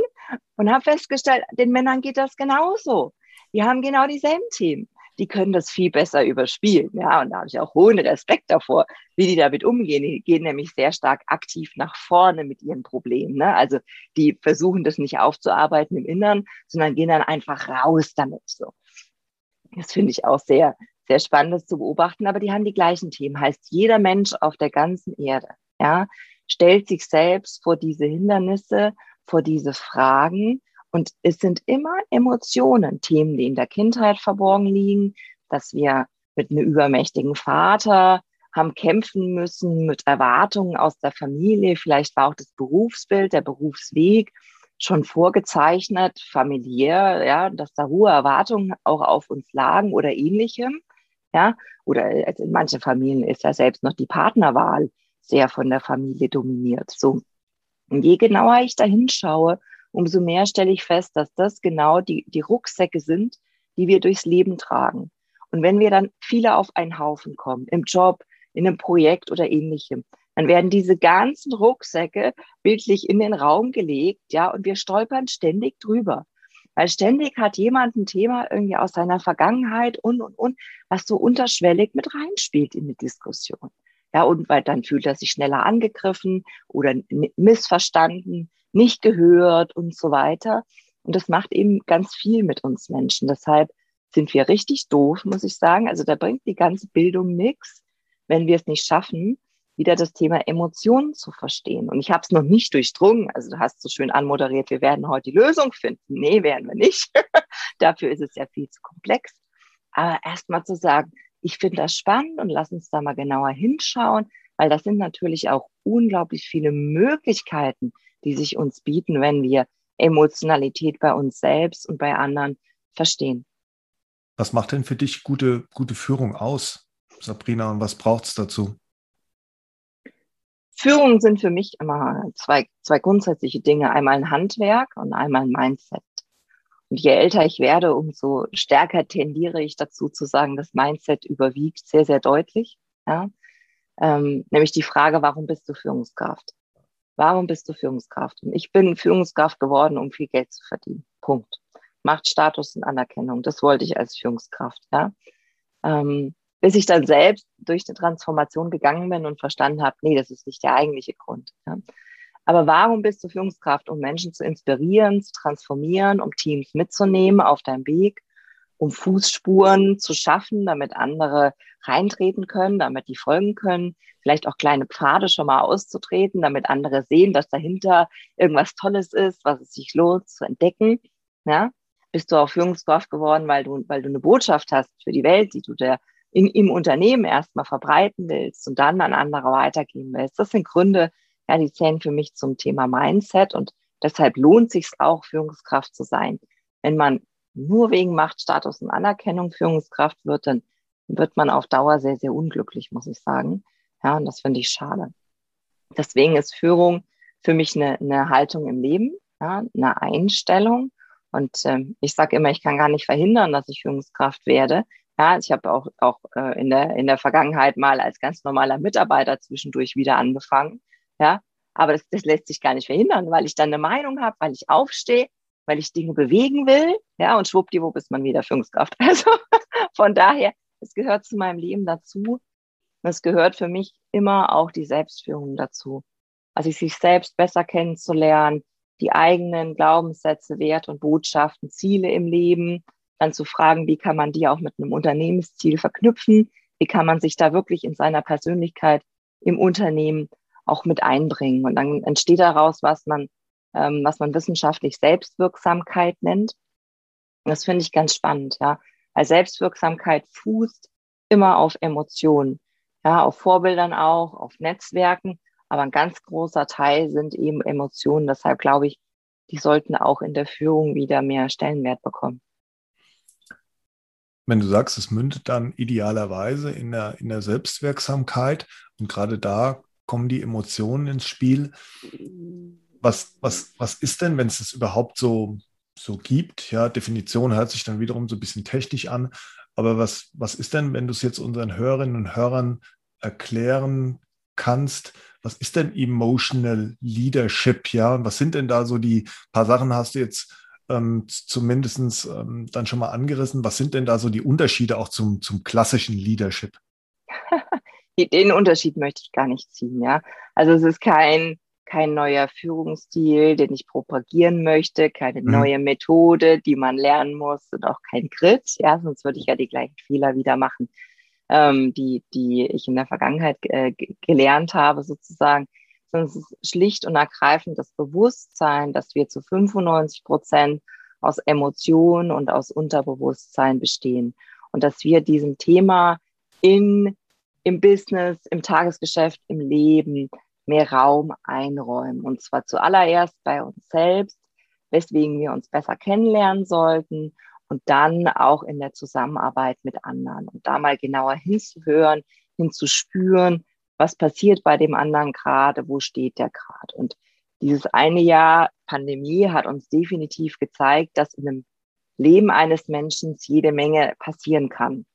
und habe festgestellt, den Männern geht das genauso. Die haben genau dieselben Themen. Die können das viel besser überspielen. Ja, und da habe ich auch hohen Respekt davor, wie die damit umgehen. Die gehen nämlich sehr stark aktiv nach vorne mit ihren Problemen. Ne? Also die versuchen das nicht aufzuarbeiten im Inneren, sondern gehen dann einfach raus damit. So. Das finde ich auch sehr, sehr spannend zu beobachten. Aber die haben die gleichen Themen. Heißt, jeder Mensch auf der ganzen Erde, ja, stellt sich selbst vor diese Hindernisse, vor diese Fragen. Und es sind immer Emotionen, Themen, die in der Kindheit verborgen liegen, dass wir mit einem übermächtigen Vater haben kämpfen müssen mit Erwartungen aus der Familie. Vielleicht war auch das Berufsbild, der Berufsweg schon vorgezeichnet, familiär, ja, dass da hohe Erwartungen auch auf uns lagen oder ähnlichem. Ja, oder also in manchen Familien ist ja selbst noch die Partnerwahl sehr von der Familie dominiert. So. Und je genauer ich da hinschaue, umso mehr stelle ich fest, dass das genau die, die Rucksäcke sind, die wir durchs Leben tragen. Und wenn wir dann viele auf einen Haufen kommen, im Job, in einem Projekt oder ähnlichem, dann werden diese ganzen Rucksäcke bildlich in den Raum gelegt, ja, und wir stolpern ständig drüber. Weil ständig hat jemand ein Thema irgendwie aus seiner Vergangenheit und, und, und, was so unterschwellig mit reinspielt in die Diskussion. Ja, und weil dann fühlt er sich schneller angegriffen oder missverstanden, nicht gehört und so weiter. Und das macht eben ganz viel mit uns Menschen. Deshalb sind wir richtig doof, muss ich sagen. Also da bringt die ganze Bildung nichts, wenn wir es nicht schaffen, wieder das Thema Emotionen zu verstehen. Und ich habe es noch nicht durchdrungen. Also du hast so schön anmoderiert, wir werden heute die Lösung finden. Nee, werden wir nicht. [LAUGHS] Dafür ist es ja viel zu komplex. Aber erst mal zu sagen, ich finde das spannend und lass uns da mal genauer hinschauen, weil das sind natürlich auch unglaublich viele Möglichkeiten, die sich uns bieten, wenn wir Emotionalität bei uns selbst und bei anderen verstehen. Was macht denn für dich gute, gute Führung aus, Sabrina, und was braucht es dazu? Führung sind für mich immer zwei, zwei grundsätzliche Dinge. Einmal ein Handwerk und einmal ein Mindset. Und je älter ich werde, umso stärker tendiere ich dazu zu sagen, das Mindset überwiegt sehr, sehr deutlich. Ja? Ähm, nämlich die Frage, warum bist du Führungskraft? Warum bist du Führungskraft? Und ich bin Führungskraft geworden, um viel Geld zu verdienen. Punkt. Macht Status und Anerkennung. Das wollte ich als Führungskraft. Ja? Ähm, bis ich dann selbst durch eine Transformation gegangen bin und verstanden habe, nee, das ist nicht der eigentliche Grund. Ja. Aber warum bist du Führungskraft? Um Menschen zu inspirieren, zu transformieren, um Teams mitzunehmen auf deinem Weg, um Fußspuren zu schaffen, damit andere reintreten können, damit die folgen können, vielleicht auch kleine Pfade schon mal auszutreten, damit andere sehen, dass dahinter irgendwas Tolles ist, was es sich lohnt zu entdecken. Ja? Bist du auch Führungskraft geworden, weil du, weil du eine Botschaft hast für die Welt, die du der in, im Unternehmen erstmal verbreiten willst und dann an andere weitergeben willst. Das sind Gründe, ja, die zählen für mich zum Thema Mindset und deshalb lohnt sich auch, Führungskraft zu sein. Wenn man nur wegen Machtstatus und Anerkennung Führungskraft wird, dann wird man auf Dauer sehr, sehr unglücklich, muss ich sagen. Ja, und das finde ich schade. Deswegen ist Führung für mich eine, eine Haltung im Leben, ja, eine Einstellung. Und ähm, ich sage immer, ich kann gar nicht verhindern, dass ich Führungskraft werde. Ja, ich habe auch, auch äh, in, der, in der Vergangenheit mal als ganz normaler Mitarbeiter zwischendurch wieder angefangen. Ja, aber das, das lässt sich gar nicht verhindern, weil ich dann eine Meinung habe, weil ich aufstehe, weil ich Dinge bewegen will. Ja, und schwuppdiwupp ist man wieder Führungskraft. [LAUGHS] Also von daher, es gehört zu meinem Leben dazu. Es gehört für mich immer auch die Selbstführung dazu. Also sich selbst besser kennenzulernen, die eigenen Glaubenssätze, Werte und Botschaften, Ziele im Leben, dann zu fragen, wie kann man die auch mit einem Unternehmensziel verknüpfen, wie kann man sich da wirklich in seiner Persönlichkeit im Unternehmen auch mit einbringen. Und dann entsteht daraus, was man, ähm, was man wissenschaftlich Selbstwirksamkeit nennt. Das finde ich ganz spannend, ja. Weil Selbstwirksamkeit fußt immer auf Emotionen, ja, auf Vorbildern auch, auf Netzwerken. Aber ein ganz großer Teil sind eben Emotionen. Deshalb glaube ich, die sollten auch in der Führung wieder mehr Stellenwert bekommen wenn du sagst, es mündet dann idealerweise in der, in der Selbstwirksamkeit und gerade da kommen die Emotionen ins Spiel. Was, was, was ist denn, wenn es es überhaupt so, so gibt? Ja, Definition hört sich dann wiederum so ein bisschen technisch an. Aber was, was ist denn, wenn du es jetzt unseren Hörerinnen und Hörern erklären kannst? Was ist denn Emotional Leadership? Ja, und was sind denn da so die paar Sachen hast du jetzt ähm, zumindest ähm, dann schon mal angerissen. Was sind denn da so die Unterschiede auch zum, zum klassischen Leadership? Den Unterschied möchte ich gar nicht ziehen, ja. Also es ist kein, kein neuer Führungsstil, den ich propagieren möchte, keine mhm. neue Methode, die man lernen muss und auch kein Grit, ja, sonst würde ich ja die gleichen Fehler wieder machen, ähm, die, die ich in der Vergangenheit äh, gelernt habe, sozusagen sondern es ist schlicht und ergreifend das Bewusstsein, dass wir zu 95 Prozent aus Emotionen und aus Unterbewusstsein bestehen und dass wir diesem Thema in, im Business, im Tagesgeschäft, im Leben mehr Raum einräumen. Und zwar zuallererst bei uns selbst, weswegen wir uns besser kennenlernen sollten und dann auch in der Zusammenarbeit mit anderen und da mal genauer hinzuhören, hinzuspüren, was passiert bei dem anderen gerade, wo steht der gerade. Und dieses eine Jahr Pandemie hat uns definitiv gezeigt, dass in dem Leben eines Menschen jede Menge passieren kann.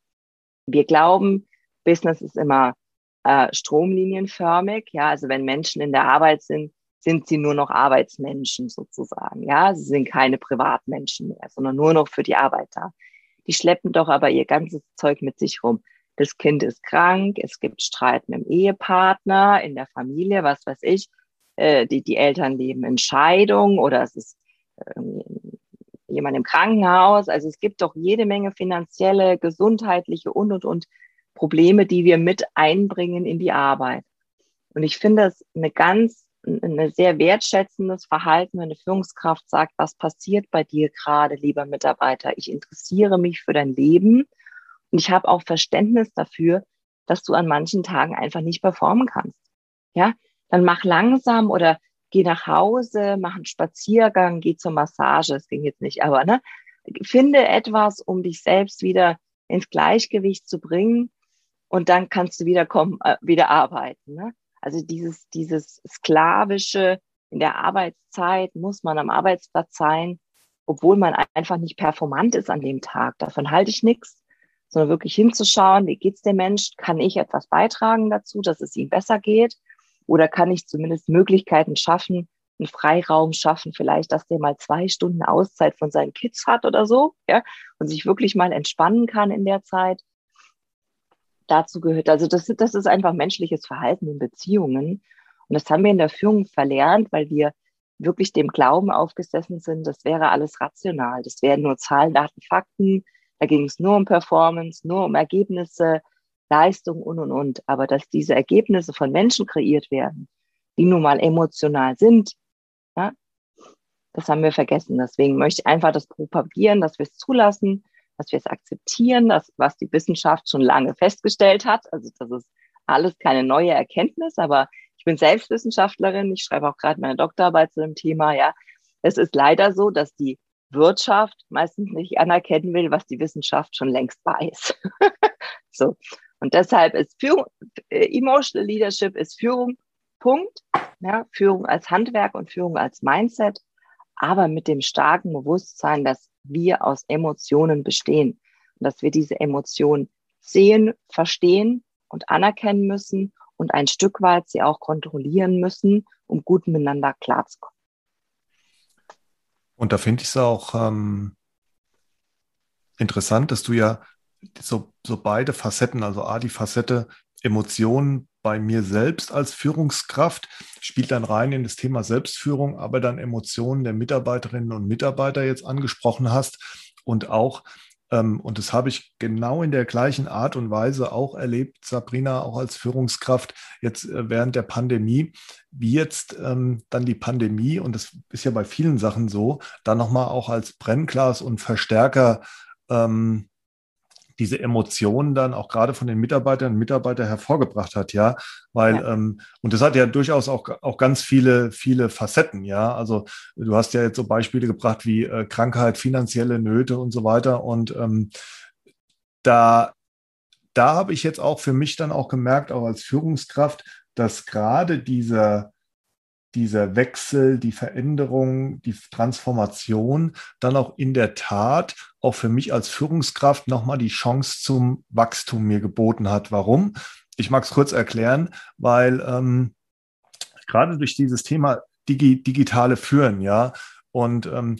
Wir glauben, Business ist immer äh, stromlinienförmig. Ja, also wenn Menschen in der Arbeit sind, sind sie nur noch Arbeitsmenschen sozusagen. Ja, sie sind keine Privatmenschen mehr, sondern nur noch für die Arbeit da. Die schleppen doch aber ihr ganzes Zeug mit sich rum. Das Kind ist krank, es gibt Streit mit dem Ehepartner, in der Familie, was weiß ich. Äh, die, die Eltern leben in Scheidung oder es ist jemand im Krankenhaus. Also es gibt doch jede Menge finanzielle, gesundheitliche und, und, und Probleme, die wir mit einbringen in die Arbeit. Und ich finde es eine ganz, ein sehr wertschätzendes Verhalten, wenn eine Führungskraft sagt, was passiert bei dir gerade, lieber Mitarbeiter? Ich interessiere mich für dein Leben und ich habe auch Verständnis dafür, dass du an manchen Tagen einfach nicht performen kannst. Ja, dann mach langsam oder geh nach Hause, mach einen Spaziergang, geh zur Massage. Das ging jetzt nicht, aber ne, finde etwas, um dich selbst wieder ins Gleichgewicht zu bringen und dann kannst du wieder kommen, äh, wieder arbeiten. Ne? Also dieses, dieses sklavische in der Arbeitszeit muss man am Arbeitsplatz sein, obwohl man einfach nicht performant ist an dem Tag. Davon halte ich nichts, sondern wirklich hinzuschauen, wie geht's dem Mensch? Kann ich etwas beitragen dazu, dass es ihm besser geht? Oder kann ich zumindest Möglichkeiten schaffen, einen Freiraum schaffen, vielleicht, dass der mal zwei Stunden Auszeit von seinen Kids hat oder so, ja, und sich wirklich mal entspannen kann in der Zeit dazu gehört. Also das, das ist einfach menschliches Verhalten in Beziehungen. Und das haben wir in der Führung verlernt, weil wir wirklich dem Glauben aufgesessen sind, das wäre alles rational. Das wären nur Zahlen, Daten, Fakten. Da ging es nur um Performance, nur um Ergebnisse, Leistung und, und, und. Aber dass diese Ergebnisse von Menschen kreiert werden, die nun mal emotional sind, ja, das haben wir vergessen. Deswegen möchte ich einfach das propagieren, dass wir es zulassen, dass wir es akzeptieren, dass, was die Wissenschaft schon lange festgestellt hat. Also das ist alles keine neue Erkenntnis, aber ich bin selbst Wissenschaftlerin, ich schreibe auch gerade meine Doktorarbeit zu dem Thema, ja. Es ist leider so, dass die Wirtschaft meistens nicht anerkennen will, was die Wissenschaft schon längst weiß. [LAUGHS] so. Und deshalb ist Führung, äh, Emotional Leadership ist Führung, Punkt. Ja, Führung als Handwerk und Führung als Mindset, aber mit dem starken Bewusstsein, dass wir aus Emotionen bestehen und dass wir diese Emotionen sehen, verstehen und anerkennen müssen und ein Stück weit sie auch kontrollieren müssen, um gut miteinander klarzukommen. Und da finde ich es auch ähm, interessant, dass du ja so, so beide Facetten, also A, die Facette Emotionen bei mir selbst als Führungskraft, spielt dann rein in das Thema Selbstführung, aber dann Emotionen der Mitarbeiterinnen und Mitarbeiter jetzt angesprochen hast und auch ähm, und das habe ich genau in der gleichen Art und Weise auch erlebt, Sabrina, auch als Führungskraft jetzt äh, während der Pandemie, wie jetzt ähm, dann die Pandemie, und das ist ja bei vielen Sachen so, dann nochmal auch als Brennglas und Verstärker ähm, diese Emotionen dann auch gerade von den Mitarbeiterinnen und Mitarbeitern hervorgebracht hat, ja. Weil, ja. Ähm, und das hat ja durchaus auch, auch ganz viele, viele Facetten, ja. Also du hast ja jetzt so Beispiele gebracht wie äh, Krankheit, finanzielle Nöte und so weiter. Und ähm, da, da habe ich jetzt auch für mich dann auch gemerkt, auch als Führungskraft, dass gerade dieser dieser Wechsel, die Veränderung, die Transformation dann auch in der Tat auch für mich als Führungskraft nochmal die Chance zum Wachstum mir geboten hat. Warum? Ich mag es kurz erklären, weil ähm, gerade durch dieses Thema Digi digitale Führen, ja, und ähm,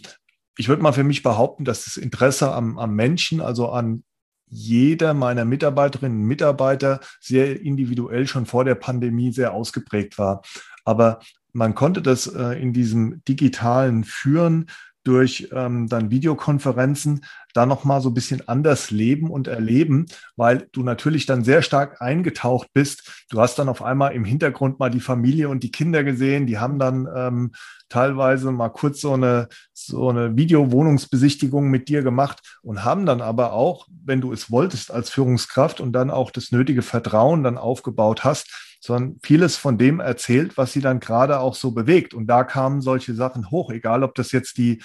ich würde mal für mich behaupten, dass das Interesse am, am Menschen, also an jeder meiner Mitarbeiterinnen und Mitarbeiter sehr individuell schon vor der Pandemie sehr ausgeprägt war. Aber man konnte das äh, in diesem digitalen Führen durch ähm, dann Videokonferenzen da nochmal so ein bisschen anders leben und erleben, weil du natürlich dann sehr stark eingetaucht bist. Du hast dann auf einmal im Hintergrund mal die Familie und die Kinder gesehen, die haben dann ähm, teilweise mal kurz so eine, so eine Videowohnungsbesichtigung mit dir gemacht und haben dann aber auch, wenn du es wolltest als Führungskraft und dann auch das nötige Vertrauen dann aufgebaut hast, sondern vieles von dem erzählt, was sie dann gerade auch so bewegt. Und da kamen solche Sachen hoch, egal ob das jetzt die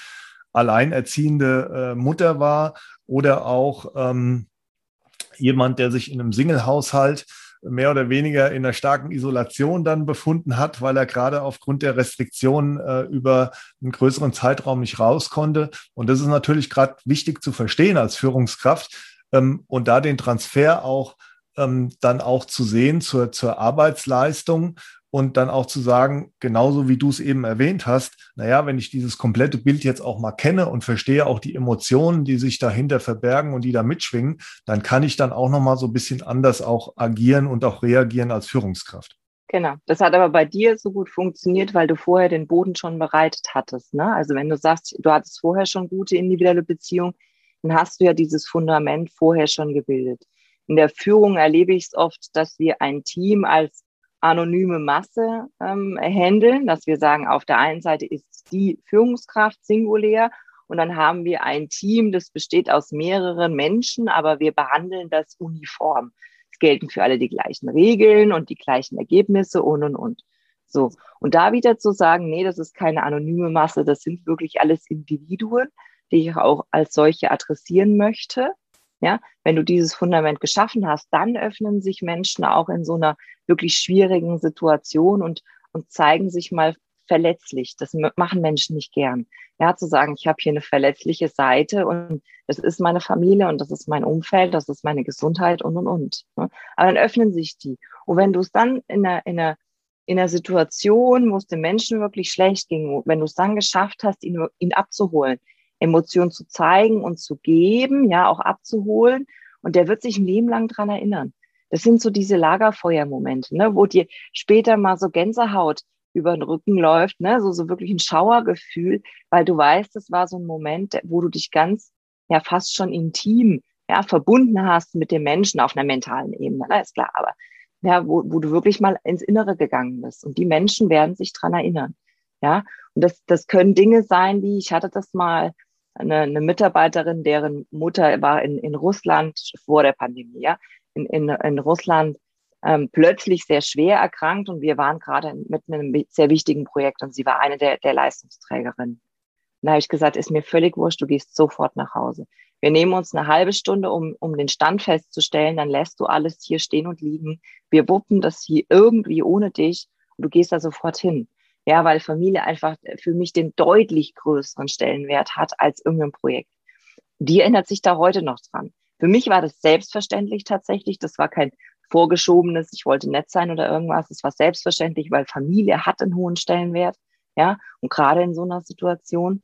alleinerziehende äh, Mutter war oder auch ähm, jemand, der sich in einem Single-Haushalt mehr oder weniger in einer starken Isolation dann befunden hat, weil er gerade aufgrund der Restriktionen äh, über einen größeren Zeitraum nicht raus konnte. Und das ist natürlich gerade wichtig zu verstehen als Führungskraft ähm, und da den Transfer auch ähm, dann auch zu sehen zur, zur Arbeitsleistung und dann auch zu sagen, genauso wie du es eben erwähnt hast, naja, wenn ich dieses komplette Bild jetzt auch mal kenne und verstehe auch die Emotionen, die sich dahinter verbergen und die da mitschwingen, dann kann ich dann auch nochmal so ein bisschen anders auch agieren und auch reagieren als Führungskraft. Genau. Das hat aber bei dir so gut funktioniert, weil du vorher den Boden schon bereitet hattest. Ne? Also wenn du sagst, du hattest vorher schon gute individuelle Beziehungen, dann hast du ja dieses Fundament vorher schon gebildet. In der Führung erlebe ich es oft, dass wir ein Team als anonyme Masse ähm, handeln, dass wir sagen, auf der einen Seite ist die Führungskraft singulär und dann haben wir ein Team, das besteht aus mehreren Menschen, aber wir behandeln das uniform. Es gelten für alle die gleichen Regeln und die gleichen Ergebnisse und und und. So. Und da wieder zu sagen, nee, das ist keine anonyme Masse, das sind wirklich alles Individuen, die ich auch als solche adressieren möchte. Ja, wenn du dieses Fundament geschaffen hast, dann öffnen sich Menschen auch in so einer wirklich schwierigen Situation und, und zeigen sich mal verletzlich. Das machen Menschen nicht gern. Ja, zu sagen, ich habe hier eine verletzliche Seite und das ist meine Familie und das ist mein Umfeld, das ist meine Gesundheit und und und. Ne? Aber dann öffnen sich die. Und wenn du es dann in einer, in einer in einer Situation, wo es dem Menschen wirklich schlecht ging, wenn du es dann geschafft hast, ihn, ihn abzuholen, Emotionen zu zeigen und zu geben, ja, auch abzuholen. Und der wird sich ein Leben lang dran erinnern. Das sind so diese Lagerfeuermomente, ne, wo dir später mal so Gänsehaut über den Rücken läuft, ne, so, so wirklich ein Schauergefühl, weil du weißt, das war so ein Moment, wo du dich ganz, ja, fast schon intim, ja, verbunden hast mit dem Menschen auf einer mentalen Ebene, ne, ist klar, aber, ja, wo, wo du wirklich mal ins Innere gegangen bist. Und die Menschen werden sich dran erinnern. Ja, und das, das können Dinge sein, wie ich hatte das mal, eine, eine Mitarbeiterin, deren Mutter war in, in Russland vor der Pandemie, ja, in, in, in Russland ähm, plötzlich sehr schwer erkrankt und wir waren gerade in einem sehr wichtigen Projekt und sie war eine der, der Leistungsträgerinnen. Da habe ich gesagt, ist mir völlig wurscht, du gehst sofort nach Hause. Wir nehmen uns eine halbe Stunde, um, um den Stand festzustellen, dann lässt du alles hier stehen und liegen. Wir wuppen das hier irgendwie ohne dich und du gehst da sofort hin. Ja, weil Familie einfach für mich den deutlich größeren Stellenwert hat als irgendein Projekt. Die erinnert sich da heute noch dran. Für mich war das selbstverständlich tatsächlich. Das war kein vorgeschobenes, ich wollte nett sein oder irgendwas. Es war selbstverständlich, weil Familie hat einen hohen Stellenwert. Ja, und gerade in so einer Situation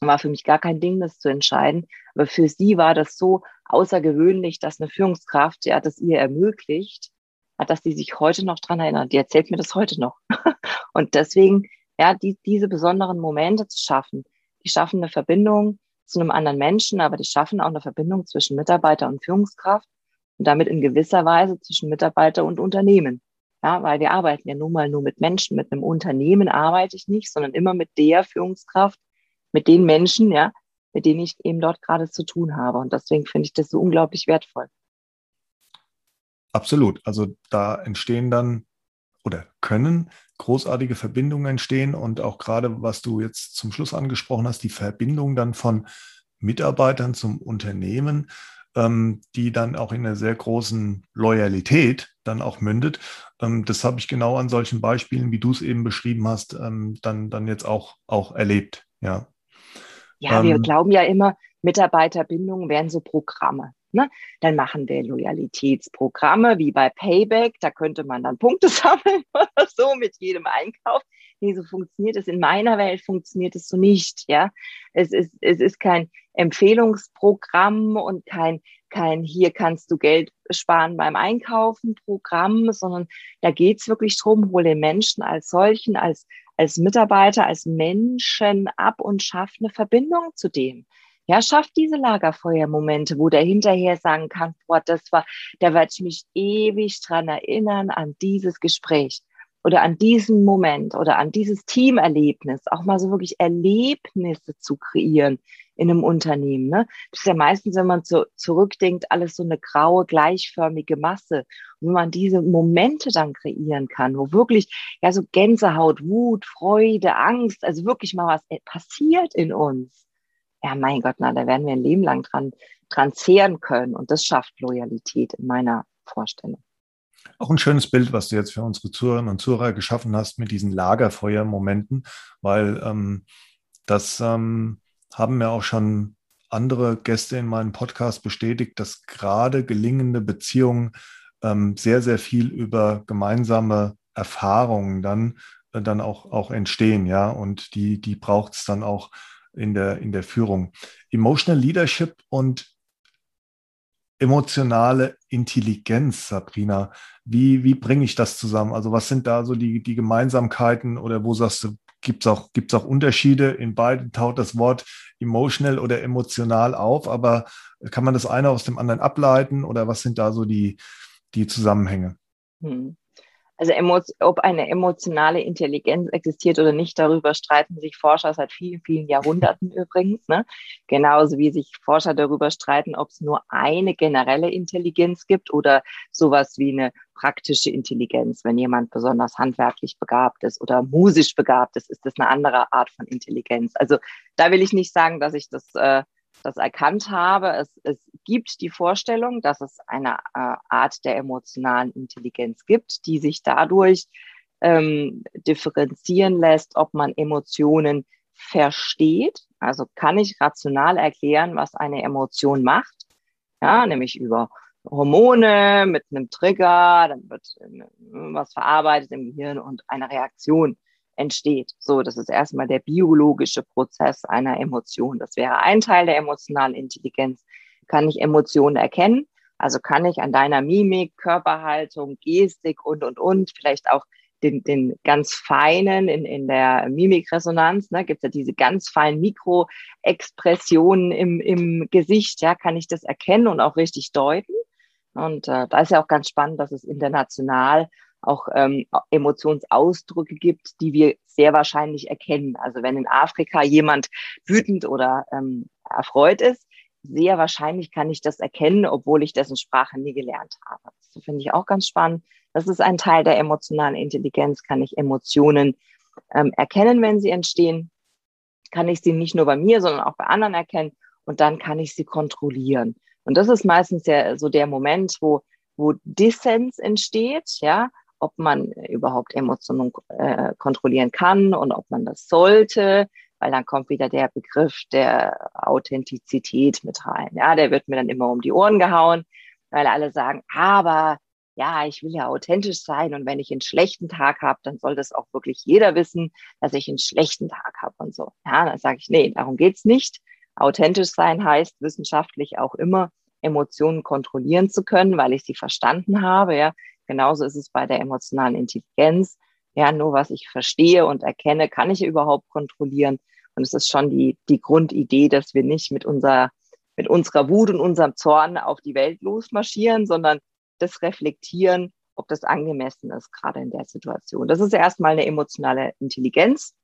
war für mich gar kein Ding, das zu entscheiden. Aber für sie war das so außergewöhnlich, dass eine Führungskraft ja das ihr ermöglicht, dass sie sich heute noch dran erinnert. Die erzählt mir das heute noch. [LAUGHS] Und deswegen, ja, die, diese besonderen Momente zu schaffen, die schaffen eine Verbindung zu einem anderen Menschen, aber die schaffen auch eine Verbindung zwischen Mitarbeiter und Führungskraft und damit in gewisser Weise zwischen Mitarbeiter und Unternehmen. Ja, weil wir arbeiten ja nun mal nur mit Menschen. Mit einem Unternehmen arbeite ich nicht, sondern immer mit der Führungskraft, mit den Menschen, ja, mit denen ich eben dort gerade zu tun habe. Und deswegen finde ich das so unglaublich wertvoll. Absolut. Also da entstehen dann oder können großartige Verbindungen entstehen und auch gerade, was du jetzt zum Schluss angesprochen hast, die Verbindung dann von Mitarbeitern zum Unternehmen, ähm, die dann auch in einer sehr großen Loyalität dann auch mündet. Ähm, das habe ich genau an solchen Beispielen, wie du es eben beschrieben hast, ähm, dann, dann jetzt auch, auch erlebt. Ja, ja wir ähm, glauben ja immer, Mitarbeiterbindungen wären so Programme. Ne? Dann machen wir Loyalitätsprogramme wie bei Payback. Da könnte man dann Punkte [LAUGHS] sammeln oder so mit jedem Einkauf. Nee, so funktioniert es. In meiner Welt funktioniert es so nicht. Ja, es ist, es ist kein Empfehlungsprogramm und kein, kein hier kannst du Geld sparen beim Einkaufen Programm, sondern da geht's wirklich drum, hole den Menschen als solchen, als, als Mitarbeiter, als Menschen ab und schaff eine Verbindung zu dem. Ja, schafft diese Lagerfeuermomente, wo der hinterher sagen kann, boah, das war, da werde ich mich ewig dran erinnern an dieses Gespräch oder an diesen Moment oder an dieses Teamerlebnis, auch mal so wirklich Erlebnisse zu kreieren in einem Unternehmen. Ne? Das ist ja meistens, wenn man so zurückdenkt, alles so eine graue, gleichförmige Masse. Und wenn man diese Momente dann kreieren kann, wo wirklich ja so Gänsehaut, Wut, Freude, Angst, also wirklich mal was passiert in uns, ja, mein Gott, na, da werden wir ein Leben lang dran, dran zehren können. Und das schafft Loyalität in meiner Vorstellung. Auch ein schönes Bild, was du jetzt für unsere Zuhörerinnen und Zuhörer geschaffen hast mit diesen Lagerfeuermomenten, weil ähm, das ähm, haben mir auch schon andere Gäste in meinem Podcast bestätigt, dass gerade gelingende Beziehungen ähm, sehr, sehr viel über gemeinsame Erfahrungen dann, äh, dann auch, auch entstehen, ja. Und die, die braucht es dann auch in der, in der Führung. Emotional Leadership und emotionale Intelligenz, Sabrina. Wie, wie bringe ich das zusammen? Also was sind da so die, die Gemeinsamkeiten oder wo sagst du, gibt es auch, gibt's auch Unterschiede? In beiden taut das Wort emotional oder emotional auf, aber kann man das eine aus dem anderen ableiten oder was sind da so die, die Zusammenhänge? Hm. Also ob eine emotionale Intelligenz existiert oder nicht, darüber streiten sich Forscher seit vielen, vielen Jahrhunderten [LAUGHS] übrigens. Ne? Genauso wie sich Forscher darüber streiten, ob es nur eine generelle Intelligenz gibt oder sowas wie eine praktische Intelligenz. Wenn jemand besonders handwerklich begabt ist oder musisch begabt ist, ist das eine andere Art von Intelligenz. Also da will ich nicht sagen, dass ich das äh, das erkannt habe. Es, es gibt die Vorstellung, dass es eine äh, Art der emotionalen Intelligenz gibt, die sich dadurch ähm, differenzieren lässt, ob man Emotionen versteht. Also kann ich rational erklären, was eine Emotion macht, ja, nämlich über Hormone mit einem Trigger, dann wird äh, was verarbeitet im Gehirn und eine Reaktion entsteht. So, das ist erstmal der biologische Prozess einer Emotion. Das wäre ein Teil der emotionalen Intelligenz. Kann ich Emotionen erkennen? Also kann ich an deiner Mimik, Körperhaltung, Gestik und, und, und, vielleicht auch den, den ganz feinen in, in der Mimikresonanz, ne, gibt es ja diese ganz feinen Mikroexpressionen im, im Gesicht, ja, kann ich das erkennen und auch richtig deuten. Und äh, da ist ja auch ganz spannend, dass es international auch ähm, Emotionsausdrücke gibt, die wir sehr wahrscheinlich erkennen. Also wenn in Afrika jemand wütend oder ähm, erfreut ist, sehr wahrscheinlich kann ich das erkennen, obwohl ich dessen Sprache nie gelernt habe. Das finde ich auch ganz spannend. Das ist ein Teil der emotionalen Intelligenz. Kann ich Emotionen ähm, erkennen, wenn sie entstehen? Kann ich sie nicht nur bei mir, sondern auch bei anderen erkennen? Und dann kann ich sie kontrollieren. Und das ist meistens ja so der Moment, wo, wo Dissens entsteht, ja, ob man überhaupt Emotionen äh, kontrollieren kann und ob man das sollte, weil dann kommt wieder der Begriff der Authentizität mit rein. Ja, der wird mir dann immer um die Ohren gehauen, weil alle sagen, aber ja, ich will ja authentisch sein und wenn ich einen schlechten Tag habe, dann soll das auch wirklich jeder wissen, dass ich einen schlechten Tag habe und so. Ja, dann sage ich, nee, darum geht's nicht. Authentisch sein heißt wissenschaftlich auch immer, Emotionen kontrollieren zu können, weil ich sie verstanden habe. Ja, Genauso ist es bei der emotionalen Intelligenz. Ja, nur was ich verstehe und erkenne, kann ich überhaupt kontrollieren. Und es ist schon die, die Grundidee, dass wir nicht mit unserer, mit unserer Wut und unserem Zorn auf die Welt losmarschieren, sondern das reflektieren, ob das angemessen ist, gerade in der Situation. Das ist erstmal eine emotionale Intelligenz.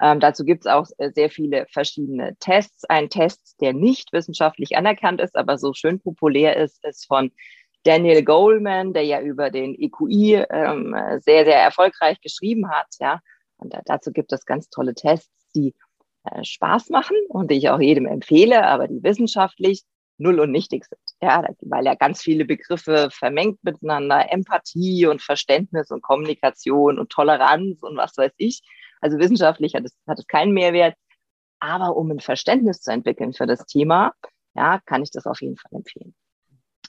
Ähm, dazu gibt es auch äh, sehr viele verschiedene Tests. Ein Test, der nicht wissenschaftlich anerkannt ist, aber so schön populär ist, ist von Daniel Goleman, der ja über den EQI ähm, sehr, sehr erfolgreich geschrieben hat. Ja, und dazu gibt es ganz tolle Tests, die äh, Spaß machen und die ich auch jedem empfehle, aber die wissenschaftlich null und nichtig sind. Ja, weil er ganz viele Begriffe vermengt miteinander, Empathie und Verständnis und Kommunikation und Toleranz und was weiß ich. Also wissenschaftlich hat es, hat es keinen Mehrwert. Aber um ein Verständnis zu entwickeln für das Thema, ja, kann ich das auf jeden Fall empfehlen.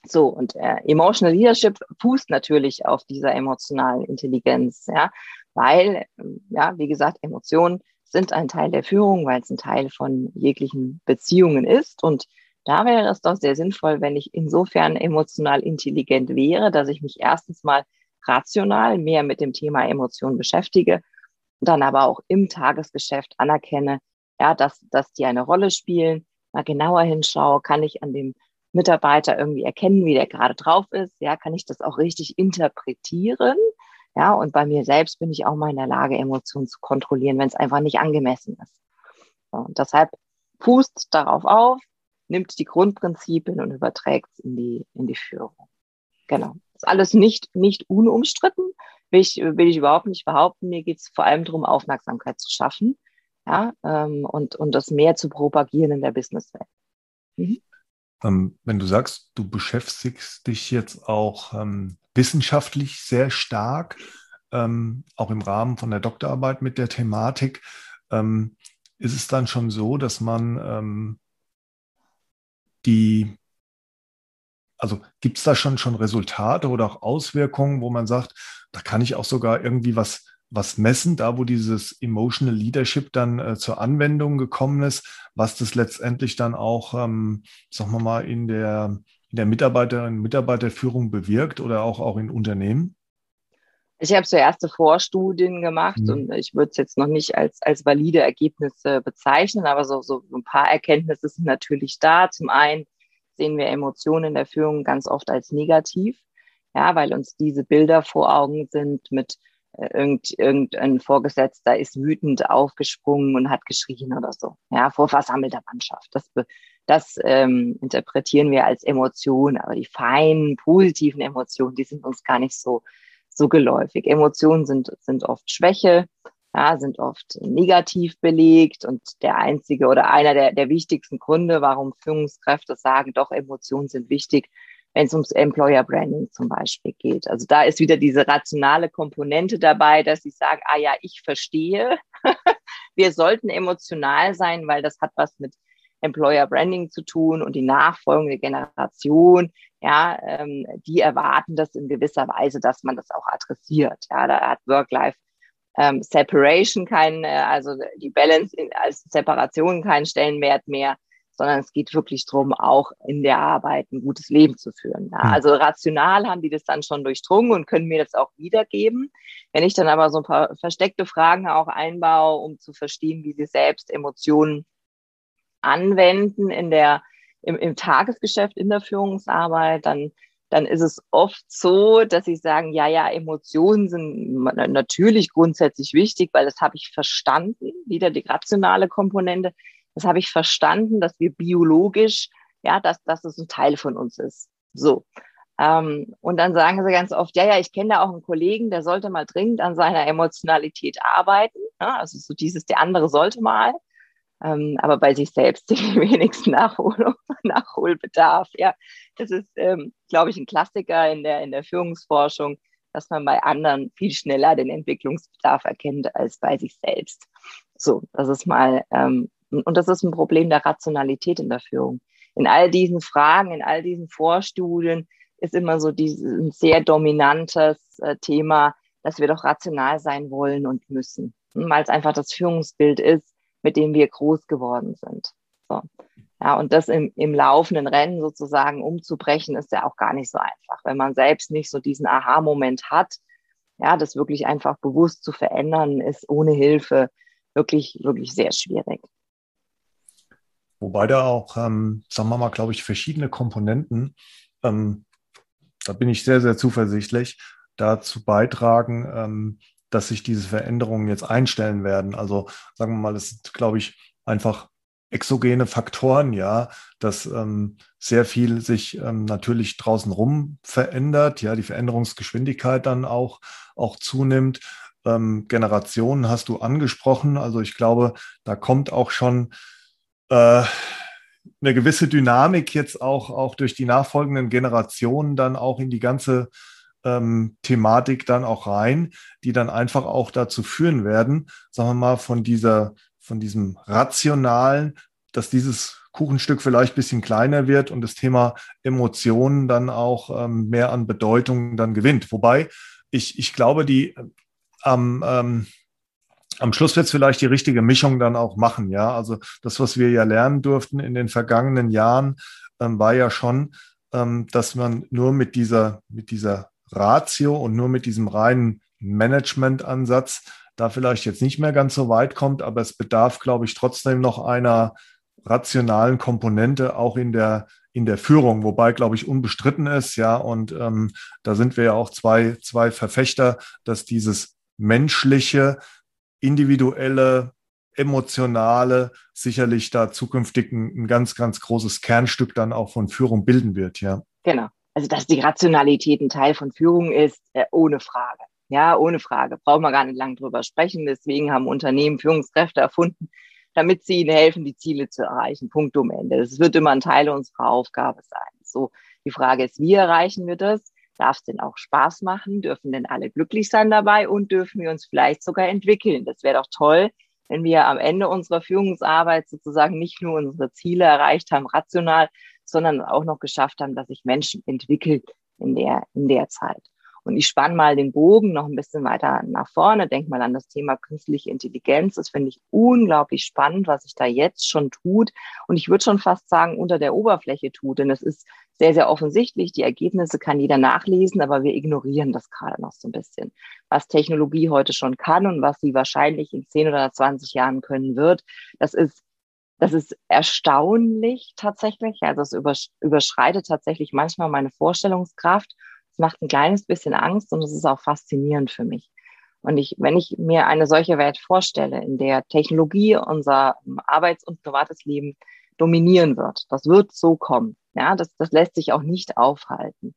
So, und äh, Emotional Leadership fußt natürlich auf dieser emotionalen Intelligenz, ja, weil, ja, wie gesagt, Emotionen sind ein Teil der Führung, weil es ein Teil von jeglichen Beziehungen ist. Und da wäre es doch sehr sinnvoll, wenn ich insofern emotional intelligent wäre, dass ich mich erstens mal rational mehr mit dem Thema Emotionen beschäftige, dann aber auch im Tagesgeschäft anerkenne, ja, dass, dass die eine Rolle spielen, mal genauer hinschaue, kann ich an dem Mitarbeiter irgendwie erkennen, wie der gerade drauf ist? Ja, kann ich das auch richtig interpretieren? Ja, und bei mir selbst bin ich auch mal in der Lage, Emotionen zu kontrollieren, wenn es einfach nicht angemessen ist. Und deshalb fußt darauf auf, nimmt die Grundprinzipien und überträgt es in die, in die Führung. Genau. Ist alles nicht, nicht unumstritten, will ich, will ich überhaupt nicht behaupten. Mir geht es vor allem darum, Aufmerksamkeit zu schaffen ja, ähm, und, und das mehr zu propagieren in der Businesswelt. Mhm. Ähm, wenn du sagst, du beschäftigst dich jetzt auch ähm, wissenschaftlich sehr stark, ähm, auch im Rahmen von der Doktorarbeit mit der Thematik, ähm, ist es dann schon so, dass man ähm, die also gibt es da schon, schon Resultate oder auch Auswirkungen, wo man sagt, da kann ich auch sogar irgendwie was, was messen, da wo dieses Emotional Leadership dann äh, zur Anwendung gekommen ist, was das letztendlich dann auch, ähm, sagen wir mal, in der, in der Mitarbeiter- und Mitarbeiterführung bewirkt oder auch, auch in Unternehmen? Ich habe so erste Vorstudien gemacht mhm. und ich würde es jetzt noch nicht als, als valide Ergebnisse bezeichnen, aber so, so ein paar Erkenntnisse sind natürlich da. Zum einen sehen wir Emotionen in der Führung ganz oft als negativ, ja, weil uns diese Bilder vor Augen sind mit irgend, irgendein Vorgesetzter ist wütend aufgesprungen und hat geschrien oder so, ja, vor versammelter Mannschaft. Das, das ähm, interpretieren wir als Emotion, aber die feinen, positiven Emotionen, die sind uns gar nicht so, so geläufig. Emotionen sind, sind oft Schwäche, ja, sind oft negativ belegt und der einzige oder einer der, der wichtigsten Gründe, warum Führungskräfte sagen, doch Emotionen sind wichtig, wenn es ums Employer Branding zum Beispiel geht. Also da ist wieder diese rationale Komponente dabei, dass sie sagen, ah ja, ich verstehe, [LAUGHS] wir sollten emotional sein, weil das hat was mit Employer Branding zu tun und die nachfolgende Generation, ja, ähm, die erwarten das in gewisser Weise, dass man das auch adressiert. Ja, da hat Work-Life ähm, Separation kein, äh, also die Balance in, als Separation keinen Stellenwert mehr, sondern es geht wirklich darum, auch in der Arbeit ein gutes Leben zu führen. Ja. Hm. Also rational haben die das dann schon durchdrungen und können mir das auch wiedergeben. Wenn ich dann aber so ein paar versteckte Fragen auch einbaue, um zu verstehen, wie sie selbst Emotionen anwenden in der, im, im Tagesgeschäft, in der Führungsarbeit, dann dann ist es oft so, dass sie sagen, ja, ja, Emotionen sind natürlich grundsätzlich wichtig, weil das habe ich verstanden, wieder die rationale Komponente, das habe ich verstanden, dass wir biologisch, ja, dass, dass es ein Teil von uns ist. So. Ähm, und dann sagen sie ganz oft, ja, ja, ich kenne da auch einen Kollegen, der sollte mal dringend an seiner Emotionalität arbeiten. Ja, also so dieses, der andere sollte mal ähm, aber bei sich selbst die [LAUGHS] wenigsten Nachholung, Nachholbedarf. Ja, das ist, ähm, glaube ich, ein Klassiker in der, in der Führungsforschung, dass man bei anderen viel schneller den Entwicklungsbedarf erkennt als bei sich selbst. So, das ist mal, ähm, und das ist ein Problem der Rationalität in der Führung. In all diesen Fragen, in all diesen Vorstudien ist immer so ein sehr dominantes äh, Thema, dass wir doch rational sein wollen und müssen, weil es einfach das Führungsbild ist, mit dem wir groß geworden sind. So. Ja, und das im, im laufenden Rennen sozusagen umzubrechen, ist ja auch gar nicht so einfach, wenn man selbst nicht so diesen Aha-Moment hat. Ja, das wirklich einfach bewusst zu verändern, ist ohne Hilfe wirklich, wirklich sehr schwierig. Wobei da auch, ähm, sagen wir mal, glaube ich, verschiedene Komponenten, ähm, da bin ich sehr, sehr zuversichtlich, dazu beitragen, ähm, dass sich diese Veränderungen jetzt einstellen werden. Also sagen wir mal, es sind, glaube ich, einfach exogene Faktoren, ja, dass ähm, sehr viel sich ähm, natürlich draußen rum verändert, ja, die Veränderungsgeschwindigkeit dann auch, auch zunimmt. Ähm, Generationen hast du angesprochen. Also ich glaube, da kommt auch schon äh, eine gewisse Dynamik jetzt auch, auch durch die nachfolgenden Generationen dann auch in die ganze ähm, Thematik dann auch rein, die dann einfach auch dazu führen werden, sagen wir mal, von dieser, von diesem rationalen, dass dieses Kuchenstück vielleicht bisschen kleiner wird und das Thema Emotionen dann auch ähm, mehr an Bedeutung dann gewinnt. Wobei ich, ich glaube, die am, ähm, am Schluss wird es vielleicht die richtige Mischung dann auch machen. Ja, also das, was wir ja lernen durften in den vergangenen Jahren, ähm, war ja schon, ähm, dass man nur mit dieser, mit dieser Ratio und nur mit diesem reinen Management-Ansatz da vielleicht jetzt nicht mehr ganz so weit kommt, aber es bedarf, glaube ich, trotzdem noch einer rationalen Komponente auch in der in der Führung, wobei, glaube ich, unbestritten ist, ja, und ähm, da sind wir ja auch zwei, zwei Verfechter, dass dieses menschliche, individuelle, emotionale sicherlich da zukünftig ein, ein ganz, ganz großes Kernstück dann auch von Führung bilden wird, ja. Genau also dass die Rationalität ein Teil von Führung ist, äh, ohne Frage. Ja, ohne Frage. Brauchen wir gar nicht lang drüber sprechen. Deswegen haben Unternehmen Führungskräfte erfunden, damit sie ihnen helfen, die Ziele zu erreichen. Punkt um Ende. Das wird immer ein Teil unserer Aufgabe sein. So, die Frage ist, wie erreichen wir das? Darf es denn auch Spaß machen? Dürfen denn alle glücklich sein dabei? Und dürfen wir uns vielleicht sogar entwickeln? Das wäre doch toll, wenn wir am Ende unserer Führungsarbeit sozusagen nicht nur unsere Ziele erreicht haben, rational, sondern auch noch geschafft haben, dass sich Menschen entwickelt in der, in der Zeit. Und ich spanne mal den Bogen noch ein bisschen weiter nach vorne, denk mal an das Thema künstliche Intelligenz. Das finde ich unglaublich spannend, was sich da jetzt schon tut. Und ich würde schon fast sagen, unter der Oberfläche tut. Denn es ist sehr, sehr offensichtlich. Die Ergebnisse kann jeder nachlesen, aber wir ignorieren das gerade noch so ein bisschen. Was Technologie heute schon kann und was sie wahrscheinlich in 10 oder 20 Jahren können wird, das ist das ist erstaunlich tatsächlich. Also es überschreitet tatsächlich manchmal meine Vorstellungskraft macht ein kleines bisschen Angst und es ist auch faszinierend für mich. Und ich, wenn ich mir eine solche Welt vorstelle, in der Technologie unser Arbeits- und privates Leben dominieren wird, das wird so kommen. Ja, das, das lässt sich auch nicht aufhalten.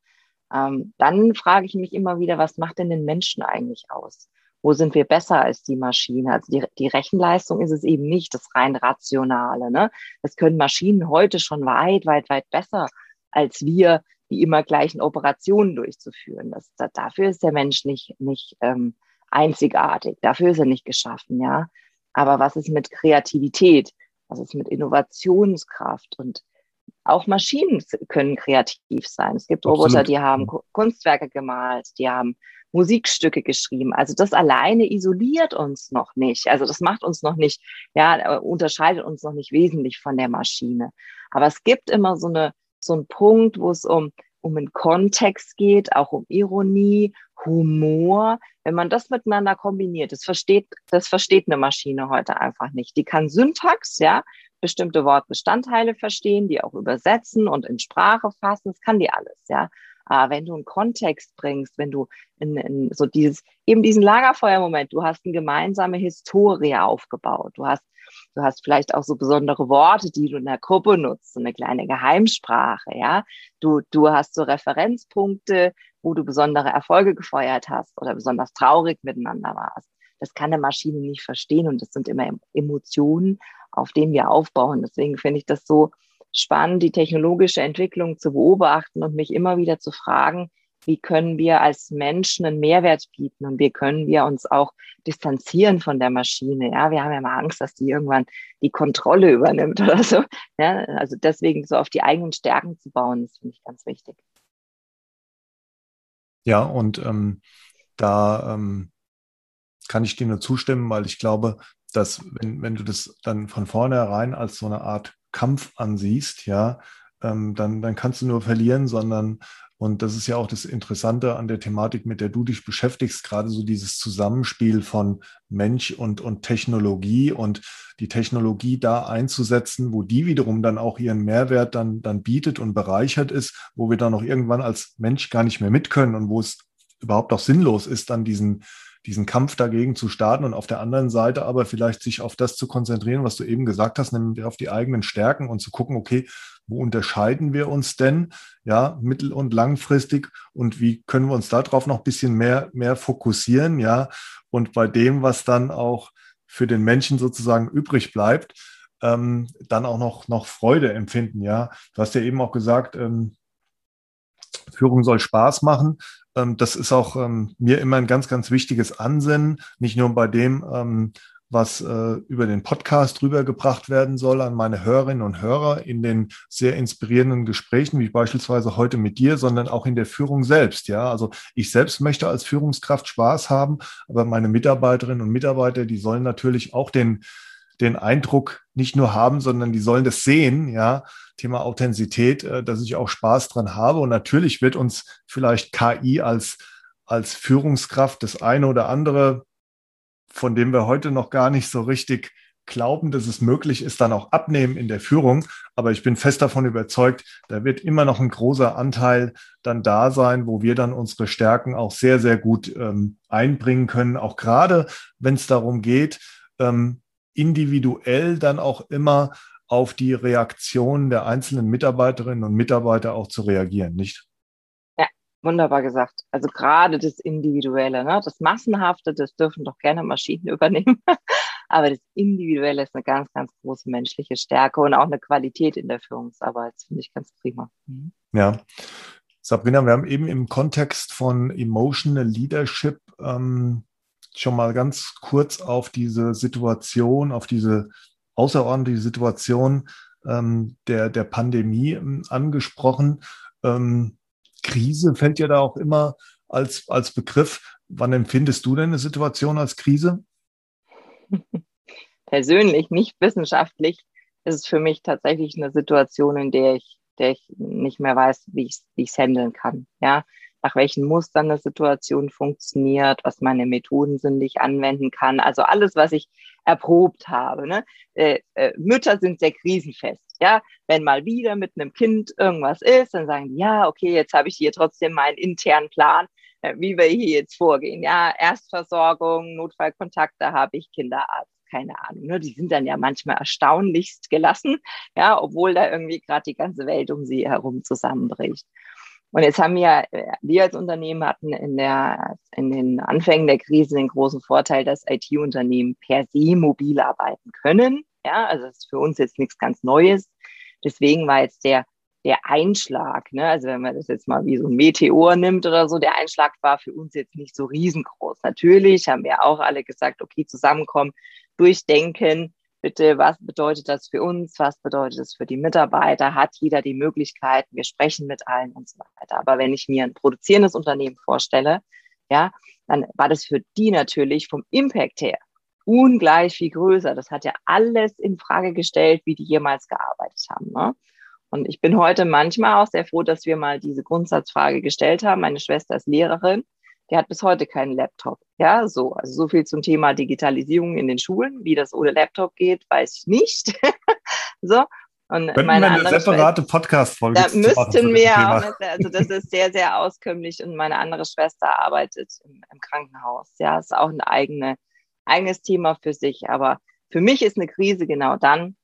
Ähm, dann frage ich mich immer wieder, was macht denn den Menschen eigentlich aus? Wo sind wir besser als die Maschine? Also die, die Rechenleistung ist es eben nicht das rein rationale. Ne? Das können Maschinen heute schon weit, weit, weit besser als wir die immer gleichen Operationen durchzuführen. Das, das, dafür ist der Mensch nicht, nicht ähm, einzigartig, dafür ist er nicht geschaffen, ja. Aber was ist mit Kreativität? Was ist mit Innovationskraft? Und auch Maschinen können kreativ sein. Es gibt Absolut. Roboter, die haben Kunstwerke gemalt, die haben Musikstücke geschrieben. Also das alleine isoliert uns noch nicht. Also das macht uns noch nicht, ja, unterscheidet uns noch nicht wesentlich von der Maschine. Aber es gibt immer so eine, so ein Punkt, wo es um, um einen Kontext geht, auch um Ironie, Humor. Wenn man das miteinander kombiniert, das versteht, das versteht eine Maschine heute einfach nicht. Die kann Syntax, ja, bestimmte Wortbestandteile verstehen, die auch übersetzen und in Sprache fassen. Das kann die alles, ja. Aber wenn du einen Kontext bringst, wenn du in, in so dieses, eben diesen Lagerfeuermoment, du hast eine gemeinsame Historie aufgebaut, du hast Du hast vielleicht auch so besondere Worte, die du in der Gruppe nutzt, so eine kleine Geheimsprache, ja. Du, du hast so Referenzpunkte, wo du besondere Erfolge gefeuert hast oder besonders traurig miteinander warst. Das kann eine Maschine nicht verstehen und das sind immer Emotionen, auf denen wir aufbauen. Deswegen finde ich das so spannend, die technologische Entwicklung zu beobachten und mich immer wieder zu fragen, wie können wir als Menschen einen Mehrwert bieten und wie können wir uns auch distanzieren von der Maschine. Ja, wir haben ja mal Angst, dass die irgendwann die Kontrolle übernimmt [LAUGHS] oder so. Ja, also deswegen so auf die eigenen Stärken zu bauen, das finde ich ganz wichtig. Ja, und ähm, da ähm, kann ich dir nur zustimmen, weil ich glaube, dass wenn, wenn du das dann von vornherein als so eine Art Kampf ansiehst, ja, ähm, dann, dann kannst du nur verlieren, sondern und das ist ja auch das Interessante an der Thematik, mit der du dich beschäftigst, gerade so dieses Zusammenspiel von Mensch und, und Technologie und die Technologie da einzusetzen, wo die wiederum dann auch ihren Mehrwert dann, dann bietet und bereichert ist, wo wir dann auch irgendwann als Mensch gar nicht mehr mit können und wo es überhaupt auch sinnlos ist, dann diesen, diesen Kampf dagegen zu starten und auf der anderen Seite aber vielleicht sich auf das zu konzentrieren, was du eben gesagt hast, nämlich auf die eigenen Stärken und zu gucken, okay, wo unterscheiden wir uns denn, ja, mittel- und langfristig und wie können wir uns darauf noch ein bisschen mehr, mehr fokussieren, ja, und bei dem, was dann auch für den Menschen sozusagen übrig bleibt, ähm, dann auch noch, noch Freude empfinden, ja. Du hast ja eben auch gesagt, ähm, Führung soll Spaß machen. Ähm, das ist auch ähm, mir immer ein ganz, ganz wichtiges Ansinnen, nicht nur bei dem, ähm, was äh, über den Podcast rübergebracht werden soll an meine Hörerinnen und Hörer in den sehr inspirierenden Gesprächen, wie beispielsweise heute mit dir, sondern auch in der Führung selbst. Ja, also ich selbst möchte als Führungskraft Spaß haben, aber meine Mitarbeiterinnen und Mitarbeiter, die sollen natürlich auch den den Eindruck nicht nur haben, sondern die sollen das sehen, ja, Thema Authentizität, äh, dass ich auch Spaß dran habe. Und natürlich wird uns vielleicht KI als, als Führungskraft das eine oder andere, von dem wir heute noch gar nicht so richtig glauben, dass es möglich ist, dann auch abnehmen in der Führung. Aber ich bin fest davon überzeugt, da wird immer noch ein großer Anteil dann da sein, wo wir dann unsere Stärken auch sehr, sehr gut ähm, einbringen können. Auch gerade, wenn es darum geht, ähm, individuell dann auch immer auf die Reaktion der einzelnen Mitarbeiterinnen und Mitarbeiter auch zu reagieren, nicht? Ja, wunderbar gesagt. Also gerade das Individuelle, ne? das Massenhafte, das dürfen doch gerne Maschinen [LAUGHS] übernehmen. Aber das Individuelle ist eine ganz, ganz große menschliche Stärke und auch eine Qualität in der Führungsarbeit. Das finde ich ganz prima. Mhm. Ja. Sabrina, wir haben eben im Kontext von Emotional Leadership ähm, schon mal ganz kurz auf diese Situation, auf diese außerordentliche Situation ähm, der, der Pandemie ähm, angesprochen. Ähm, Krise fällt ja da auch immer als, als Begriff. Wann empfindest du denn eine Situation als Krise? [LAUGHS] Persönlich, nicht wissenschaftlich, ist es für mich tatsächlich eine Situation, in der ich, der ich nicht mehr weiß, wie ich es handeln kann. Ja, nach welchen Mustern eine Situation funktioniert, was meine Methoden sind, die ich anwenden kann. Also alles, was ich erprobt habe. Ne? Äh, äh, Mütter sind sehr krisenfest. Ja, wenn mal wieder mit einem Kind irgendwas ist, dann sagen die, ja, okay, jetzt habe ich hier trotzdem meinen internen Plan, äh, wie wir hier jetzt vorgehen. Ja, Erstversorgung, Notfallkontakte habe ich, Kinderarzt keine Ahnung. Ne? Die sind dann ja manchmal erstaunlichst gelassen, ja, obwohl da irgendwie gerade die ganze Welt um sie herum zusammenbricht. Und jetzt haben wir, wir als Unternehmen hatten in, der, in den Anfängen der Krise den großen Vorteil, dass IT-Unternehmen per se mobil arbeiten können. Ja, also das ist für uns jetzt nichts ganz Neues. Deswegen war jetzt der, der Einschlag, ne, also wenn man das jetzt mal wie so ein Meteor nimmt oder so, der Einschlag war für uns jetzt nicht so riesengroß. Natürlich haben wir auch alle gesagt, okay, zusammenkommen, durchdenken, bitte, was bedeutet das für uns, was bedeutet das für die Mitarbeiter, hat jeder die Möglichkeit, wir sprechen mit allen und so weiter. Aber wenn ich mir ein produzierendes Unternehmen vorstelle, ja, dann war das für die natürlich vom Impact her ungleich viel größer. Das hat ja alles in Frage gestellt, wie die jemals gearbeitet haben. Ne? Und ich bin heute manchmal auch sehr froh, dass wir mal diese Grundsatzfrage gestellt haben. Meine Schwester ist Lehrerin der hat bis heute keinen Laptop. Ja, so. Also so viel zum Thema Digitalisierung in den Schulen. Wie das ohne Laptop geht, weiß ich nicht. [LAUGHS] so. Und Könnten meine wir eine separate Podcast-Folge Da müssten wir auch, also das ist sehr, sehr auskömmlich und meine andere Schwester arbeitet im, im Krankenhaus. Ja, ist auch ein eigene, eigenes Thema für sich. Aber für mich ist eine Krise genau dann,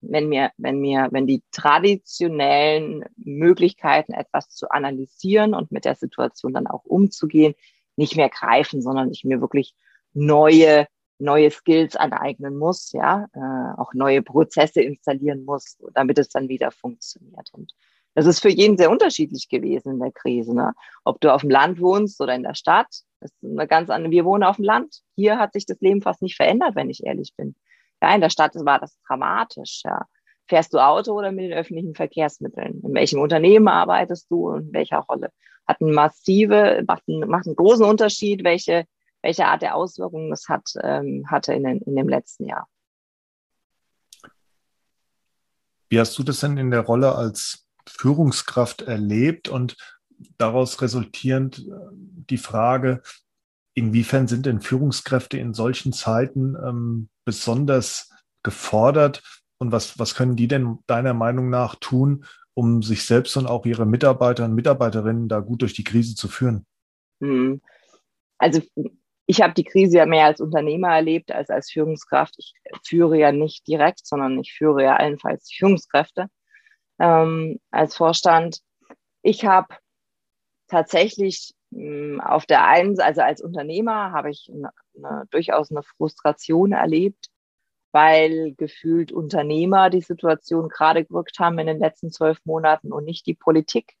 wenn mir, wenn mir, wenn die traditionellen Möglichkeiten, etwas zu analysieren und mit der Situation dann auch umzugehen, nicht mehr greifen, sondern ich mir wirklich neue, neue Skills aneignen muss, ja, äh, auch neue Prozesse installieren muss, damit es dann wieder funktioniert. Und das ist für jeden sehr unterschiedlich gewesen in der Krise. Ne? Ob du auf dem Land wohnst oder in der Stadt, das ist eine ganz andere. Wir wohnen auf dem Land. Hier hat sich das Leben fast nicht verändert, wenn ich ehrlich bin. Ja, in der Stadt war das dramatisch. Ja. Fährst du Auto oder mit den öffentlichen Verkehrsmitteln? In welchem Unternehmen arbeitest du und in welcher Rolle? Hat einen massive, macht einen, macht einen großen Unterschied, welche, welche Art der Auswirkungen das hat, ähm, hatte in, in dem letzten Jahr. Wie hast du das denn in der Rolle als Führungskraft erlebt und daraus resultierend äh, die Frage, Inwiefern sind denn Führungskräfte in solchen Zeiten ähm, besonders gefordert und was, was können die denn deiner Meinung nach tun, um sich selbst und auch ihre Mitarbeiter und Mitarbeiterinnen da gut durch die Krise zu führen? Hm. Also ich habe die Krise ja mehr als Unternehmer erlebt als als Führungskraft. Ich führe ja nicht direkt, sondern ich führe ja allenfalls die Führungskräfte ähm, als Vorstand. Ich habe tatsächlich auf der einen, also als Unternehmer habe ich eine, eine, durchaus eine Frustration erlebt, weil gefühlt Unternehmer die Situation gerade gerückt haben in den letzten zwölf Monaten und nicht die Politik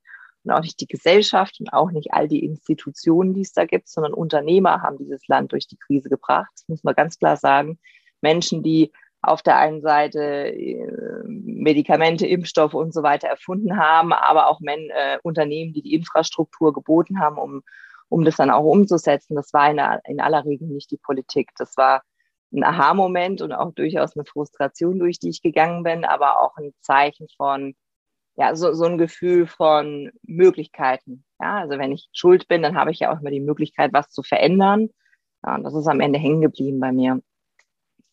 und auch nicht die Gesellschaft und auch nicht all die Institutionen, die es da gibt, sondern Unternehmer haben dieses Land durch die Krise gebracht. Das muss man ganz klar sagen. Menschen, die auf der einen Seite äh, Medikamente, Impfstoffe und so weiter erfunden haben, aber auch Men äh, Unternehmen, die die Infrastruktur geboten haben, um, um das dann auch umzusetzen. Das war in, in aller Regel nicht die Politik. Das war ein Aha-Moment und auch durchaus eine Frustration, durch die ich gegangen bin, aber auch ein Zeichen von, ja, so, so ein Gefühl von Möglichkeiten. Ja, also wenn ich schuld bin, dann habe ich ja auch immer die Möglichkeit, was zu verändern. Ja, und das ist am Ende hängen geblieben bei mir.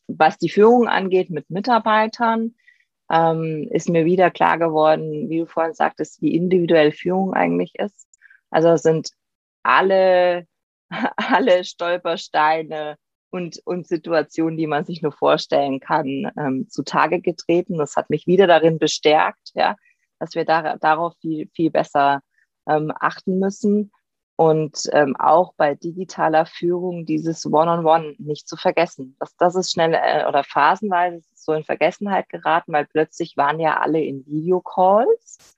Was die Führung angeht mit Mitarbeitern, ähm, ist mir wieder klar geworden, wie du vorhin sagtest, wie individuell Führung eigentlich ist. Also sind alle, [LAUGHS] alle Stolpersteine und, und Situationen, die man sich nur vorstellen kann, ähm, zutage getreten. Das hat mich wieder darin bestärkt, ja, dass wir da, darauf viel, viel besser ähm, achten müssen. Und ähm, auch bei digitaler Führung dieses One-on-One -on -One nicht zu vergessen. Das, das ist schnell äh, oder phasenweise so in Vergessenheit geraten, weil plötzlich waren ja alle in Videocalls.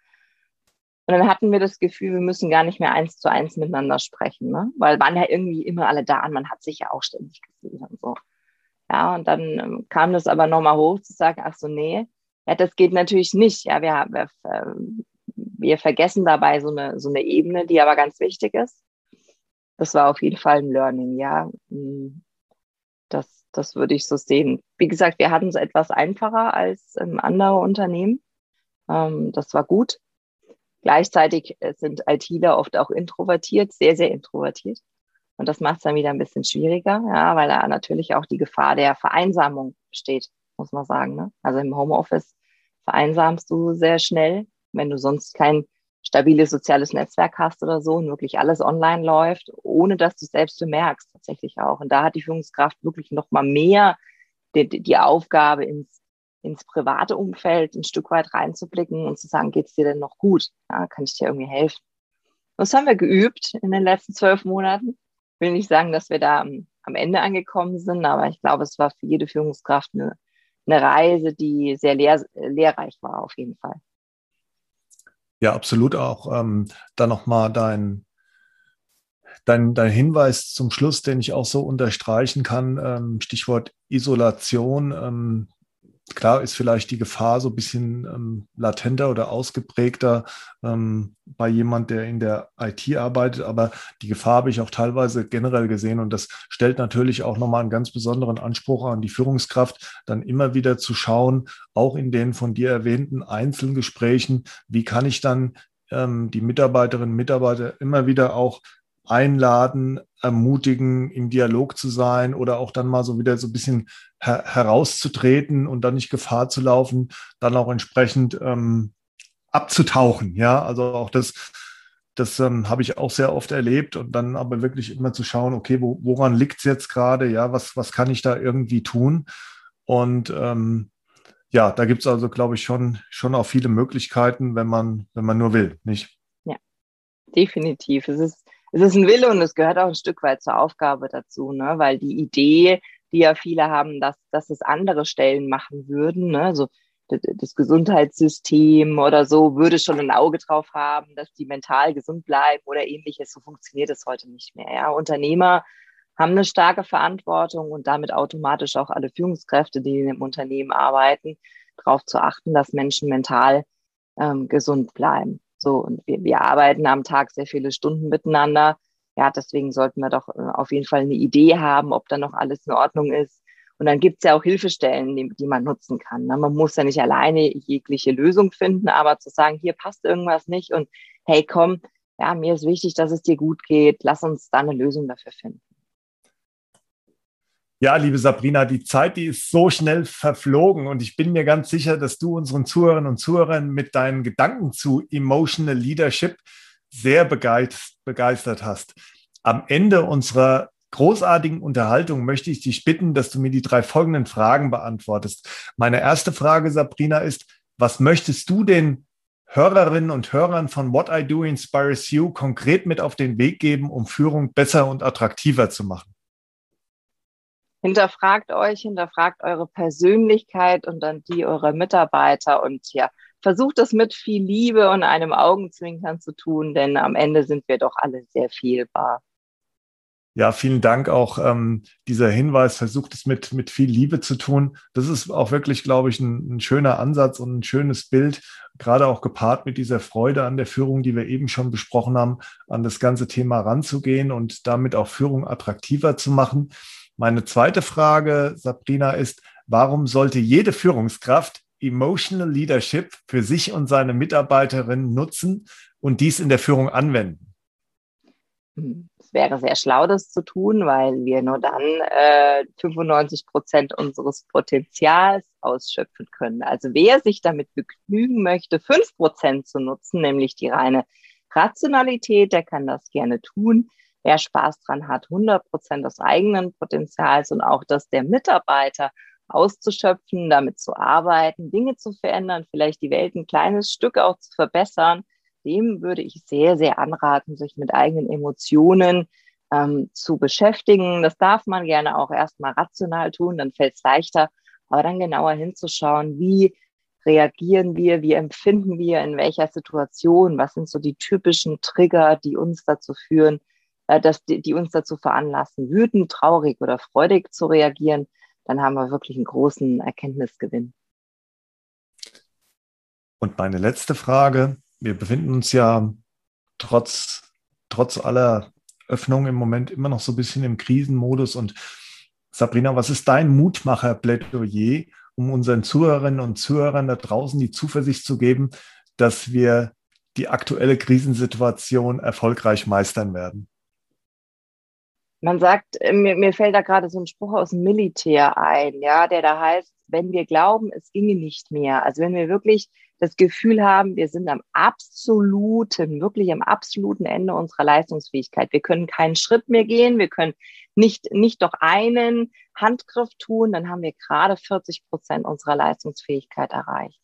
Und dann hatten wir das Gefühl, wir müssen gar nicht mehr eins zu eins miteinander sprechen, ne? weil waren ja irgendwie immer alle da und man hat sich ja auch ständig gesehen und so. Ja, und dann ähm, kam das aber nochmal hoch zu sagen, ach so, nee, Ja, das geht natürlich nicht. Ja, wir, wir, ähm, wir vergessen dabei so eine, so eine Ebene, die aber ganz wichtig ist. Das war auf jeden Fall ein Learning, ja. Hm, das, das würde ich so sehen. Wie gesagt, wir hatten es etwas einfacher als andere Unternehmen. Ähm, das war gut. Gleichzeitig sind ITler oft auch introvertiert, sehr, sehr introvertiert. Und das macht es dann wieder ein bisschen schwieriger, ja, weil da natürlich auch die Gefahr der Vereinsamung besteht, muss man sagen. Ne? Also im Homeoffice vereinsamst du sehr schnell, wenn du sonst kein stabiles soziales Netzwerk hast oder so und wirklich alles online läuft, ohne dass du es selbst bemerkst, tatsächlich auch. Und da hat die Führungskraft wirklich noch mal mehr die, die Aufgabe, ins, ins private Umfeld ein Stück weit reinzublicken und zu sagen, geht's dir denn noch gut? Ja, kann ich dir irgendwie helfen? Das haben wir geübt in den letzten zwölf Monaten. Ich will nicht sagen, dass wir da am, am Ende angekommen sind, aber ich glaube, es war für jede Führungskraft eine, eine Reise, die sehr lehr, lehrreich war, auf jeden Fall. Ja, absolut auch. Ähm, dann nochmal dein, dein, dein Hinweis zum Schluss, den ich auch so unterstreichen kann, ähm, Stichwort Isolation. Ähm, Klar ist vielleicht die Gefahr so ein bisschen ähm, latenter oder ausgeprägter ähm, bei jemand, der in der IT arbeitet, aber die Gefahr habe ich auch teilweise generell gesehen. Und das stellt natürlich auch nochmal einen ganz besonderen Anspruch an die Führungskraft, dann immer wieder zu schauen, auch in den von dir erwähnten Einzelgesprächen, wie kann ich dann ähm, die Mitarbeiterinnen und Mitarbeiter immer wieder auch einladen, ermutigen, im Dialog zu sein oder auch dann mal so wieder so ein bisschen her herauszutreten und dann nicht Gefahr zu laufen, dann auch entsprechend ähm, abzutauchen. Ja, also auch das, das ähm, habe ich auch sehr oft erlebt und dann aber wirklich immer zu schauen, okay, wo, woran liegt es jetzt gerade? Ja, was, was kann ich da irgendwie tun? Und ähm, ja, da gibt es also, glaube ich, schon, schon auch viele Möglichkeiten, wenn man, wenn man nur will, nicht? Ja, definitiv. Es ist es ist ein Wille und es gehört auch ein Stück weit zur Aufgabe dazu, ne? weil die Idee, die ja viele haben, dass, dass es andere Stellen machen würden, ne? so das Gesundheitssystem oder so würde schon ein Auge drauf haben, dass die mental gesund bleiben oder ähnliches. So funktioniert es heute nicht mehr. Ja? Unternehmer haben eine starke Verantwortung und damit automatisch auch alle Führungskräfte, die in dem Unternehmen arbeiten, darauf zu achten, dass Menschen mental ähm, gesund bleiben. So, und wir, wir arbeiten am Tag sehr viele Stunden miteinander. Ja, deswegen sollten wir doch äh, auf jeden Fall eine Idee haben, ob da noch alles in Ordnung ist. Und dann gibt's ja auch Hilfestellen, die, die man nutzen kann. Ne? Man muss ja nicht alleine jegliche Lösung finden, aber zu sagen, hier passt irgendwas nicht und hey, komm, ja, mir ist wichtig, dass es dir gut geht, lass uns da eine Lösung dafür finden. Ja, liebe Sabrina, die Zeit, die ist so schnell verflogen und ich bin mir ganz sicher, dass du unseren Zuhörerinnen und Zuhörern mit deinen Gedanken zu Emotional Leadership sehr begeistert hast. Am Ende unserer großartigen Unterhaltung möchte ich dich bitten, dass du mir die drei folgenden Fragen beantwortest. Meine erste Frage, Sabrina, ist, was möchtest du den Hörerinnen und Hörern von What I Do Inspires You konkret mit auf den Weg geben, um Führung besser und attraktiver zu machen? Hinterfragt euch, hinterfragt eure Persönlichkeit und dann die eurer Mitarbeiter und ja, versucht das mit viel Liebe und einem Augenzwinkern zu tun, denn am Ende sind wir doch alle sehr fehlbar. Ja, vielen Dank auch ähm, dieser Hinweis. Versucht es mit, mit viel Liebe zu tun. Das ist auch wirklich, glaube ich, ein, ein schöner Ansatz und ein schönes Bild, gerade auch gepaart mit dieser Freude an der Führung, die wir eben schon besprochen haben, an das ganze Thema ranzugehen und damit auch Führung attraktiver zu machen. Meine zweite Frage, Sabrina, ist, warum sollte jede Führungskraft Emotional Leadership für sich und seine Mitarbeiterinnen nutzen und dies in der Führung anwenden? Es wäre sehr schlau, das zu tun, weil wir nur dann äh, 95 Prozent unseres Potenzials ausschöpfen können. Also wer sich damit begnügen möchte, fünf Prozent zu nutzen, nämlich die reine Rationalität, der kann das gerne tun wer Spaß dran hat, 100 Prozent des eigenen Potenzials und auch das der Mitarbeiter auszuschöpfen, damit zu arbeiten, Dinge zu verändern, vielleicht die Welt ein kleines Stück auch zu verbessern, dem würde ich sehr, sehr anraten, sich mit eigenen Emotionen ähm, zu beschäftigen. Das darf man gerne auch erstmal rational tun, dann fällt es leichter, aber dann genauer hinzuschauen, wie reagieren wir, wie empfinden wir, in welcher Situation, was sind so die typischen Trigger, die uns dazu führen, äh, dass die, die uns dazu veranlassen, wütend, traurig oder freudig zu reagieren, dann haben wir wirklich einen großen Erkenntnisgewinn. Und meine letzte Frage, wir befinden uns ja trotz, trotz aller Öffnung im Moment immer noch so ein bisschen im Krisenmodus. Und Sabrina, was ist dein Mutmacher-Plädoyer, um unseren Zuhörerinnen und Zuhörern da draußen die Zuversicht zu geben, dass wir die aktuelle Krisensituation erfolgreich meistern werden? Man sagt, äh, mir, mir fällt da gerade so ein Spruch aus dem Militär ein, ja, der da heißt, wenn wir glauben, es ginge nicht mehr. Also wenn wir wirklich das Gefühl haben, wir sind am absoluten, wirklich am absoluten Ende unserer Leistungsfähigkeit. Wir können keinen Schritt mehr gehen, wir können nicht, nicht doch einen Handgriff tun, dann haben wir gerade 40 Prozent unserer Leistungsfähigkeit erreicht.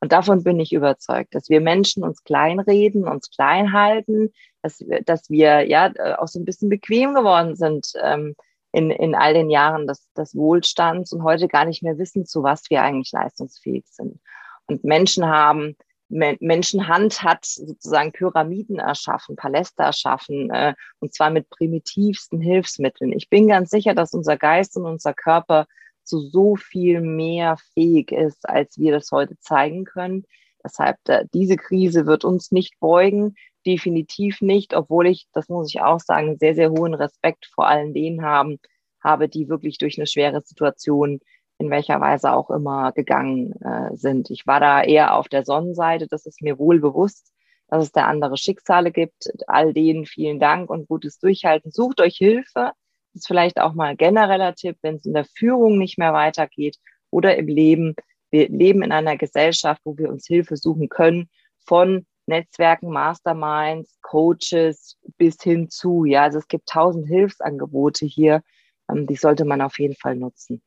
Und davon bin ich überzeugt, dass wir Menschen uns kleinreden, uns klein halten, dass, dass wir ja auch so ein bisschen bequem geworden sind ähm, in, in all den Jahren des, des Wohlstands und heute gar nicht mehr wissen, zu was wir eigentlich leistungsfähig sind. Und Menschen haben, Menschenhand hat sozusagen Pyramiden erschaffen, Paläste erschaffen, äh, und zwar mit primitivsten Hilfsmitteln. Ich bin ganz sicher, dass unser Geist und unser Körper zu so viel mehr fähig ist, als wir das heute zeigen können. Deshalb, diese Krise wird uns nicht beugen, definitiv nicht, obwohl ich, das muss ich auch sagen, sehr, sehr hohen Respekt vor allen denen haben, habe, die wirklich durch eine schwere Situation in welcher Weise auch immer gegangen äh, sind. Ich war da eher auf der Sonnenseite, das ist mir wohl bewusst, dass es da andere Schicksale gibt. All denen vielen Dank und gutes Durchhalten. Sucht euch Hilfe. Das ist vielleicht auch mal genereller Tipp, wenn es in der Führung nicht mehr weitergeht oder im Leben. Wir leben in einer Gesellschaft, wo wir uns Hilfe suchen können von Netzwerken, Masterminds, Coaches bis hin zu. Ja, also es gibt tausend Hilfsangebote hier. Ähm, die sollte man auf jeden Fall nutzen.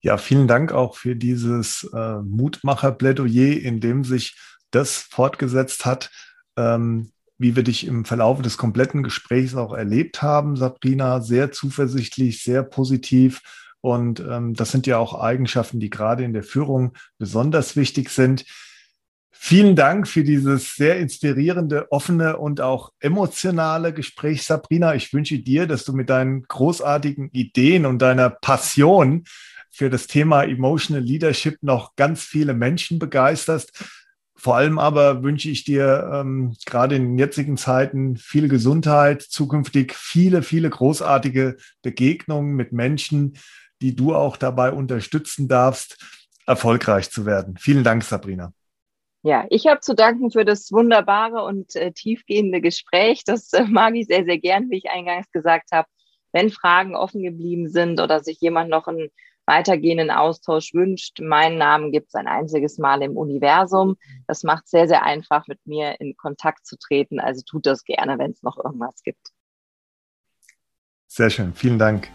Ja, vielen Dank auch für dieses äh, Mutmacher-Plädoyer, in dem sich das fortgesetzt hat, ähm, wie wir dich im Verlauf des kompletten Gesprächs auch erlebt haben, Sabrina. Sehr zuversichtlich, sehr positiv. Und ähm, das sind ja auch Eigenschaften, die gerade in der Führung besonders wichtig sind. Vielen Dank für dieses sehr inspirierende, offene und auch emotionale Gespräch, Sabrina. Ich wünsche dir, dass du mit deinen großartigen Ideen und deiner Passion für das Thema Emotional Leadership noch ganz viele Menschen begeisterst. Vor allem aber wünsche ich dir ähm, gerade in den jetzigen Zeiten viel Gesundheit, zukünftig viele, viele großartige Begegnungen mit Menschen, die du auch dabei unterstützen darfst, erfolgreich zu werden. Vielen Dank, Sabrina. Ja, ich habe zu danken für das wunderbare und äh, tiefgehende Gespräch. Das äh, mag ich sehr, sehr gern, wie ich eingangs gesagt habe. Wenn Fragen offen geblieben sind oder sich jemand noch ein weitergehenden Austausch wünscht. Meinen Namen gibt es ein einziges Mal im Universum. Das macht es sehr, sehr einfach, mit mir in Kontakt zu treten. Also tut das gerne, wenn es noch irgendwas gibt. Sehr schön, vielen Dank.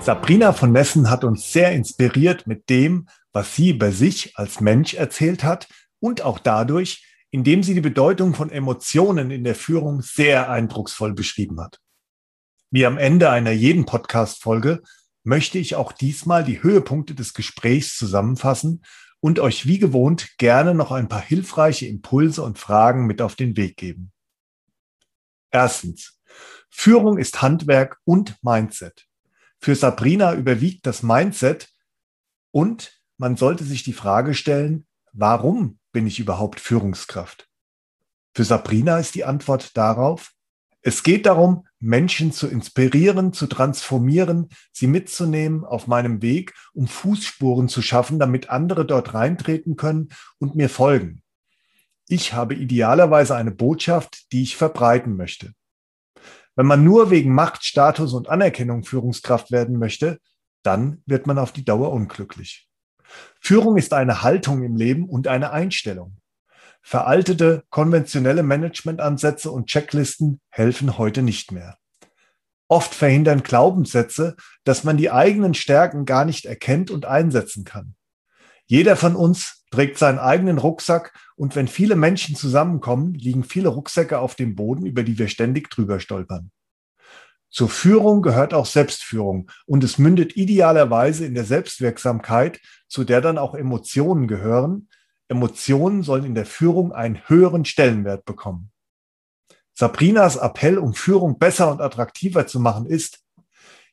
Sabrina von Nessen hat uns sehr inspiriert mit dem, was sie bei sich als Mensch erzählt hat und auch dadurch, indem sie die Bedeutung von Emotionen in der Führung sehr eindrucksvoll beschrieben hat. Wie am Ende einer jeden Podcast-Folge möchte ich auch diesmal die Höhepunkte des Gesprächs zusammenfassen und euch wie gewohnt gerne noch ein paar hilfreiche Impulse und Fragen mit auf den Weg geben. Erstens. Führung ist Handwerk und Mindset. Für Sabrina überwiegt das Mindset und man sollte sich die Frage stellen, warum bin ich überhaupt Führungskraft? Für Sabrina ist die Antwort darauf, es geht darum, Menschen zu inspirieren, zu transformieren, sie mitzunehmen auf meinem Weg, um Fußspuren zu schaffen, damit andere dort reintreten können und mir folgen. Ich habe idealerweise eine Botschaft, die ich verbreiten möchte. Wenn man nur wegen Macht, Status und Anerkennung Führungskraft werden möchte, dann wird man auf die Dauer unglücklich. Führung ist eine Haltung im Leben und eine Einstellung. Veraltete, konventionelle Managementansätze und Checklisten helfen heute nicht mehr. Oft verhindern Glaubenssätze, dass man die eigenen Stärken gar nicht erkennt und einsetzen kann. Jeder von uns trägt seinen eigenen Rucksack und wenn viele Menschen zusammenkommen, liegen viele Rucksäcke auf dem Boden, über die wir ständig drüber stolpern. Zur Führung gehört auch Selbstführung und es mündet idealerweise in der Selbstwirksamkeit, zu der dann auch Emotionen gehören. Emotionen sollen in der Führung einen höheren Stellenwert bekommen. Sabrinas Appell, um Führung besser und attraktiver zu machen, ist,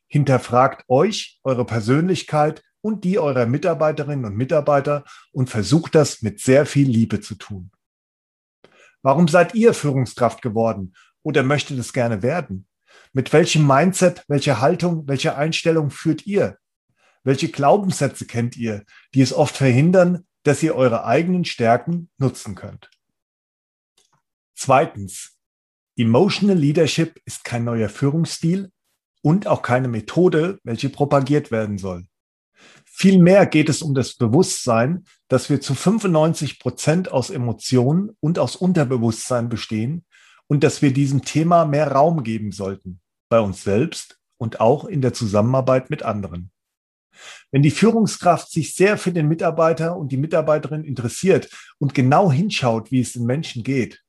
hinterfragt euch, eure Persönlichkeit und die eurer Mitarbeiterinnen und Mitarbeiter und versucht das mit sehr viel Liebe zu tun. Warum seid ihr Führungskraft geworden oder möchtet es gerne werden? Mit welchem Mindset, welcher Haltung, welcher Einstellung führt ihr? Welche Glaubenssätze kennt ihr, die es oft verhindern, dass ihr eure eigenen Stärken nutzen könnt? Zweitens, Emotional Leadership ist kein neuer Führungsstil und auch keine Methode, welche propagiert werden soll. Vielmehr geht es um das Bewusstsein, dass wir zu 95 Prozent aus Emotionen und aus Unterbewusstsein bestehen und dass wir diesem Thema mehr Raum geben sollten, bei uns selbst und auch in der Zusammenarbeit mit anderen. Wenn die Führungskraft sich sehr für den Mitarbeiter und die Mitarbeiterin interessiert und genau hinschaut, wie es den Menschen geht,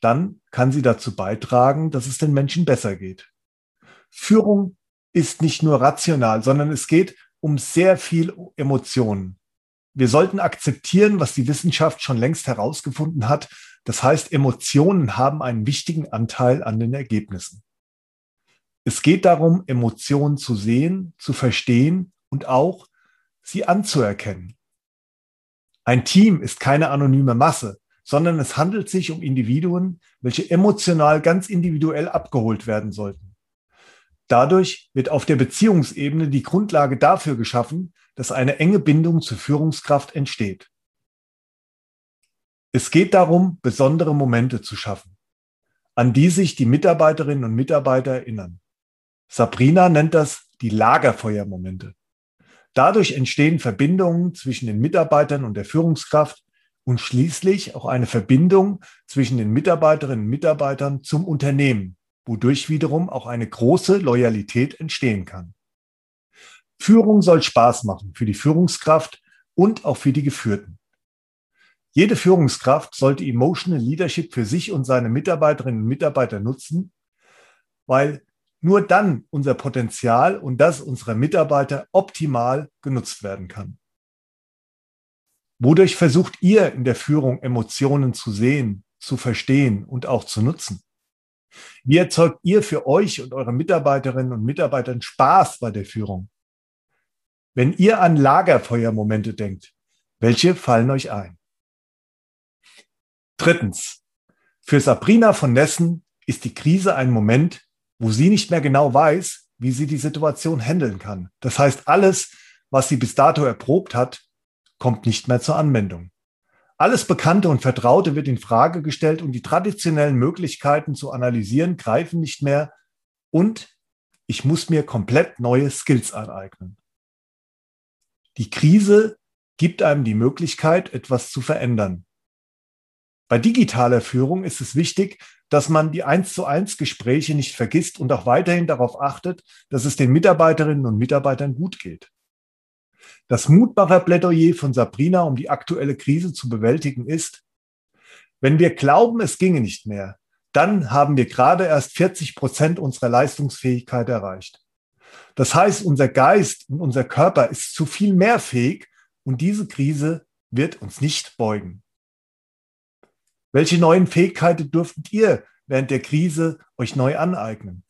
dann kann sie dazu beitragen, dass es den Menschen besser geht. Führung ist nicht nur rational, sondern es geht um sehr viel Emotionen. Wir sollten akzeptieren, was die Wissenschaft schon längst herausgefunden hat. Das heißt, Emotionen haben einen wichtigen Anteil an den Ergebnissen. Es geht darum, Emotionen zu sehen, zu verstehen und auch sie anzuerkennen. Ein Team ist keine anonyme Masse, sondern es handelt sich um Individuen, welche emotional ganz individuell abgeholt werden sollten. Dadurch wird auf der Beziehungsebene die Grundlage dafür geschaffen, dass eine enge Bindung zur Führungskraft entsteht. Es geht darum, besondere Momente zu schaffen, an die sich die Mitarbeiterinnen und Mitarbeiter erinnern. Sabrina nennt das die Lagerfeuermomente. Dadurch entstehen Verbindungen zwischen den Mitarbeitern und der Führungskraft und schließlich auch eine Verbindung zwischen den Mitarbeiterinnen und Mitarbeitern zum Unternehmen, wodurch wiederum auch eine große Loyalität entstehen kann. Führung soll Spaß machen für die Führungskraft und auch für die Geführten. Jede Führungskraft sollte Emotional Leadership für sich und seine Mitarbeiterinnen und Mitarbeiter nutzen, weil nur dann unser Potenzial und das unserer Mitarbeiter optimal genutzt werden kann. Wodurch versucht ihr in der Führung Emotionen zu sehen, zu verstehen und auch zu nutzen? Wie erzeugt ihr für euch und eure Mitarbeiterinnen und Mitarbeitern Spaß bei der Führung? Wenn ihr an Lagerfeuermomente denkt, welche fallen euch ein? Drittens. Für Sabrina von Nessen ist die Krise ein Moment, wo sie nicht mehr genau weiß, wie sie die Situation handeln kann. Das heißt, alles, was sie bis dato erprobt hat, kommt nicht mehr zur Anwendung. Alles Bekannte und Vertraute wird in Frage gestellt und die traditionellen Möglichkeiten zu analysieren greifen nicht mehr und ich muss mir komplett neue Skills aneignen. Die Krise gibt einem die Möglichkeit, etwas zu verändern. Bei digitaler Führung ist es wichtig, dass man die eins zu eins Gespräche nicht vergisst und auch weiterhin darauf achtet, dass es den Mitarbeiterinnen und Mitarbeitern gut geht. Das Mutmacherplädoyer von Sabrina, um die aktuelle Krise zu bewältigen, ist, wenn wir glauben, es ginge nicht mehr, dann haben wir gerade erst 40 Prozent unserer Leistungsfähigkeit erreicht. Das heißt, unser Geist und unser Körper ist zu viel mehr fähig und diese Krise wird uns nicht beugen. Welche neuen Fähigkeiten durftet ihr während der Krise euch neu aneignen?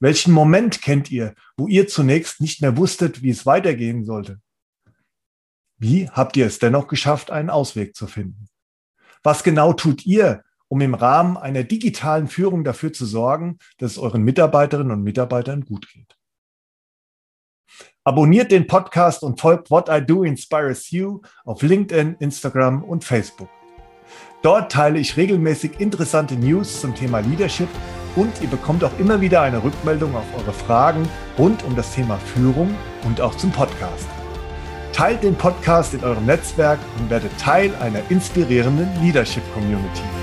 Welchen Moment kennt ihr, wo ihr zunächst nicht mehr wusstet, wie es weitergehen sollte? Wie habt ihr es dennoch geschafft, einen Ausweg zu finden? Was genau tut ihr, um im Rahmen einer digitalen Führung dafür zu sorgen, dass es euren Mitarbeiterinnen und Mitarbeitern gut geht? Abonniert den Podcast und folgt What I Do Inspires You auf LinkedIn, Instagram und Facebook. Dort teile ich regelmäßig interessante News zum Thema Leadership und ihr bekommt auch immer wieder eine Rückmeldung auf eure Fragen rund um das Thema Führung und auch zum Podcast. Teilt den Podcast in eurem Netzwerk und werdet Teil einer inspirierenden Leadership Community.